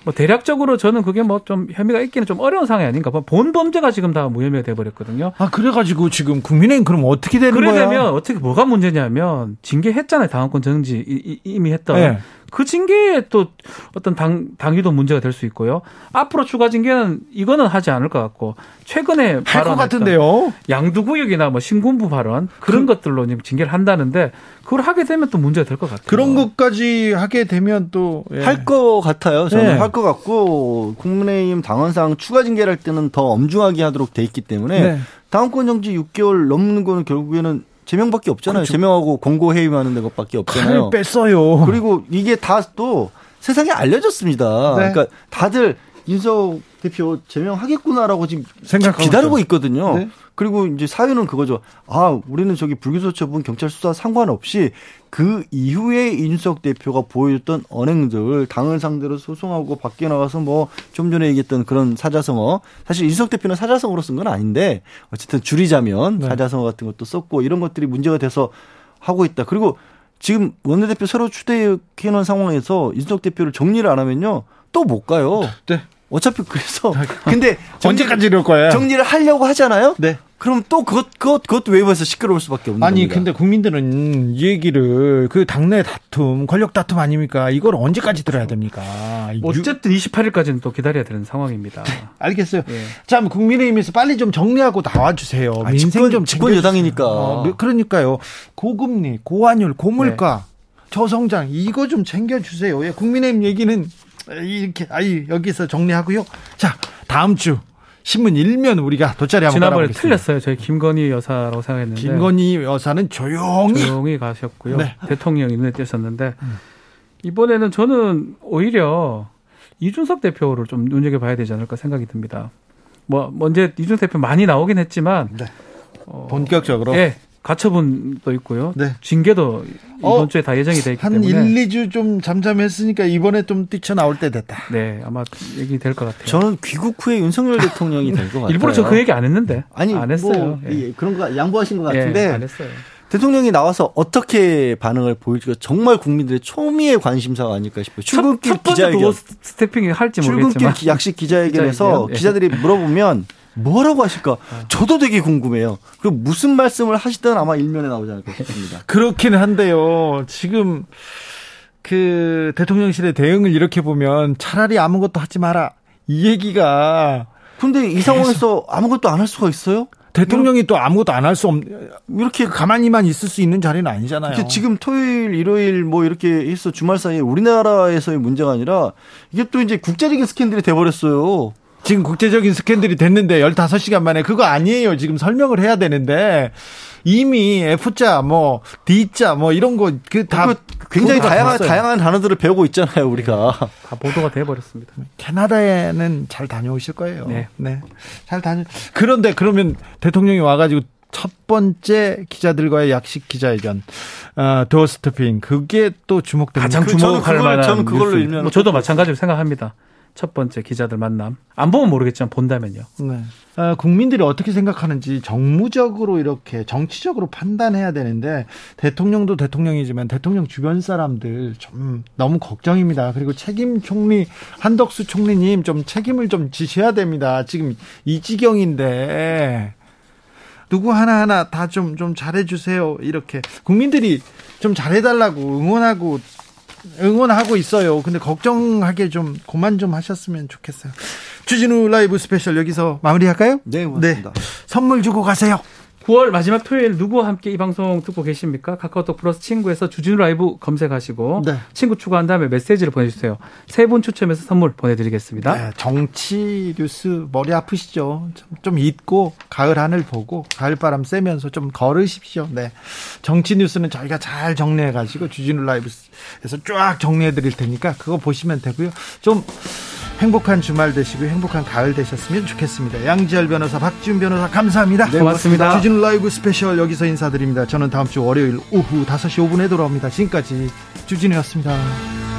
뭐 대략적으로 저는 그게 뭐 좀 혐의가 있기는 좀 어려운 상황이 아닌가 봐. 본 범죄가 지금 다 무혐의가 돼 버렸거든요. 아 그래가지고 지금 국민의힘 그럼 어떻게 되는 그래 거야? 그래 되면 어떻게 뭐가 문제냐면 징계했잖아요. 당원권 정지 이미 했던. 네. 그 징계에 또 어떤 당, 당위도 문제가 될 수 있고요. 앞으로 추가 징계는 이거는 하지 않을 것 같고 최근에 발언 같은데요. 양두구역이나 뭐 신군부 발언 그런 그, 것들로 징계를 한다는데 그걸 하게 되면 또 문제가 될 것 같아요. 그런 것까지 하게 되면 또 할것 예. 같아요. 저는 네. 할것 같고 국민의힘 당원상 추가 징계를 할 때는 더 엄중하게 하도록 돼 있기 때문에 네. 당원권 정지 6개월 넘는 거는 결국에는 제명밖에 없잖아요. 그렇죠. 제명하고 공고 해임하는 것밖에 없잖아요. 뺐어요. 그리고 이게 다 또 세상에 알려졌습니다. 네. 그러니까 다들 인석 대표 제명하겠구나라고 지금 생각 기다리고 있거든요. 네. 그리고 이제 사유는 그거죠. 아, 우리는 저기 불기소 처분 경찰 수사 상관없이 그 이후에 인석 대표가 보여줬던 언행들 당을 상대로 소송하고 밖에 나가서 뭐 좀 전에 얘기했던 그런 사자성어 사실 인석 대표는 사자성어로 쓴 건 아닌데 어쨌든 줄이자면 네. 사자성어 같은 것도 썼고 이런 것들이 문제가 돼서 하고 있다. 그리고 지금 원내대표 새로 추대해 놓은 상황에서 인석 대표를 정리를 안 하면요 또 못 가요. 네. 어차피 그래서 *laughs* 근데 언제까지 이럴 거예요? 정리를 하려고 하잖아요. 네. 그럼 또 그것 그것 그것도 외부에서 시끄러울 수밖에 없는 아니 겁니다. 근데 국민들은 이 얘기를 그 당내 다툼, 권력 다툼 아닙니까? 이걸 언제까지 들어야 됩니까? 어쨌든 28일까지는 또 기다려야 되는 상황입니다. 알겠어요. 예. 자, 국민의힘에서 빨리 좀 정리하고 나와 주세요. 아, 민생 집권, 좀 집권 여당이니까. 어, 그러니까요. 고금리, 고환율, 고물가, 네. 저성장 이거 좀 챙겨 주세요. 예, 국민의힘 얘기는 이렇게 아이 여기서 정리하고요. 자, 다음 주 신문 일면 우리가 돗자리 한번 지난번에 틀렸어요. 저희 김건희 여사라고 생각했는데 김건희 여사는 조용히 조용히 가셨고요. 네. 대통령이 눈에 띄었었는데 음. 이번에는 저는 오히려 이준석 대표를 좀 눈여겨봐야 되지 않을까 생각이 듭니다. 뭐 먼저 이준석 대표 많이 나오긴 했지만 네. 어, 본격적으로 예, 가처분도 있고요. 네. 징계도 이번 어, 주에 다 예정이 돼 있기 한 때문에 한 1, 2주 좀 잠잠했으니까 이번에 좀 뛰쳐나올 때 됐다. 네, 아마 얘기 될 것 같아요. 저는 귀국 후에 윤석열 대통령이 될 것 *laughs* 같아요. 일부러 저 그 얘기 안 했는데. 아니, 안 했어요. 뭐, 예. 그런 거 양보하신 것 같은데. 예, 안 했어요. 대통령이 나와서 어떻게 반응을 보일지가 정말 국민들의 초미의 관심사가 아닐까 싶어요. 출근길 첫, 첫 기자회견. 스태핑 할지 모르겠지만. 출근길 약식 기자회견에서 기자회견. 기자들이 물어보면 뭐라고 하실까? 저도 되게 궁금해요. 그리고 무슨 말씀을 하시든 아마 일면에 나오지 않을까 싶습니다. *laughs* 그렇긴 한데요. 지금 그 대통령실의 대응을 이렇게 보면 차라리 아무것도 하지 마라. 이 얘기가 근데 이 상황에서 아무것도 안 할 수가 있어요? 대통령이 또 아무것도 안 할 수 없, 이렇게 가만히만 있을 수 있는 자리는 아니잖아요. 지금 토요일, 일요일 뭐 이렇게 해서 주말 사이에 우리나라에서의 문제가 아니라 이게 또 이제 국제적인 스캔들이 돼버렸어요. 지금 국제적인 스캔들이 됐는데 15시간 만에 그거 아니에요. 지금 설명을 해야 되는데 이미 F자 뭐 D자 뭐 이런 거 그 다 굉장히 다양한 다양한 단어들을 배우고 있잖아요, 우리가. 다 보도가 돼 버렸습니다. 캐나다에는 잘 다녀오실 거예요. 네. 네. 잘 다녀. 그런데 그러면 대통령이 와 가지고 첫 번째 기자들과의 약식 기자회견, 어, 도어스토핑 그게 또 주목됩니다. 가장 그 주목할 만한. 저는 그걸로 일면. 뭐 저도 마찬가지로 생각합니다. 첫 번째 기자들 만남. 안 보면 모르겠지만 본다면요. 네. 아, 국민들이 어떻게 생각하는지 정무적으로 이렇게 정치적으로 판단해야 되는데 대통령도 대통령이지만 대통령 주변 사람들 좀 너무 걱정입니다. 그리고 책임 총리 한덕수 총리님 좀 책임을 좀 지셔야 됩니다. 지금 이 지경인데 누구 하나하나 다 좀좀 잘해 주세요. 이렇게 국민들이 좀 잘해 달라고 응원하고 응원하고 있어요. 근데 걱정하게 좀 고만 좀 하셨으면 좋겠어요. 주진우 라이브 스페셜 여기서 마무리할까요? 네, 고맙습니다. 네. 선물 주고 가세요. 9월 마지막 토요일 누구와 함께 이 방송 듣고 계십니까? 카카오톡 플러스 친구에서 주진우 라이브 검색하시고 네. 친구 추가한 다음에 메시지를 보내주세요. 세 분 추첨해서 선물 보내드리겠습니다. 네, 정치 뉴스 머리 아프시죠? 좀, 좀 잊고 가을 하늘 보고 가을 바람 쐬면서 좀 걸으십시오. 네, 정치 뉴스는 저희가 잘 정리해가지고 주진우 라이브에서 쫙 정리해 드릴 테니까 그거 보시면 되고요. 좀 행복한 주말 되시고 행복한 가을 되셨으면 좋겠습니다. 양지열 변호사, 박지훈 변호사 감사합니다. 네, 고맙습니다. 주진우 라이브 스페셜 여기서 인사드립니다. 저는 다음 주 월요일 오후 5시 5분에 돌아옵니다. 지금까지 주진우였습니다.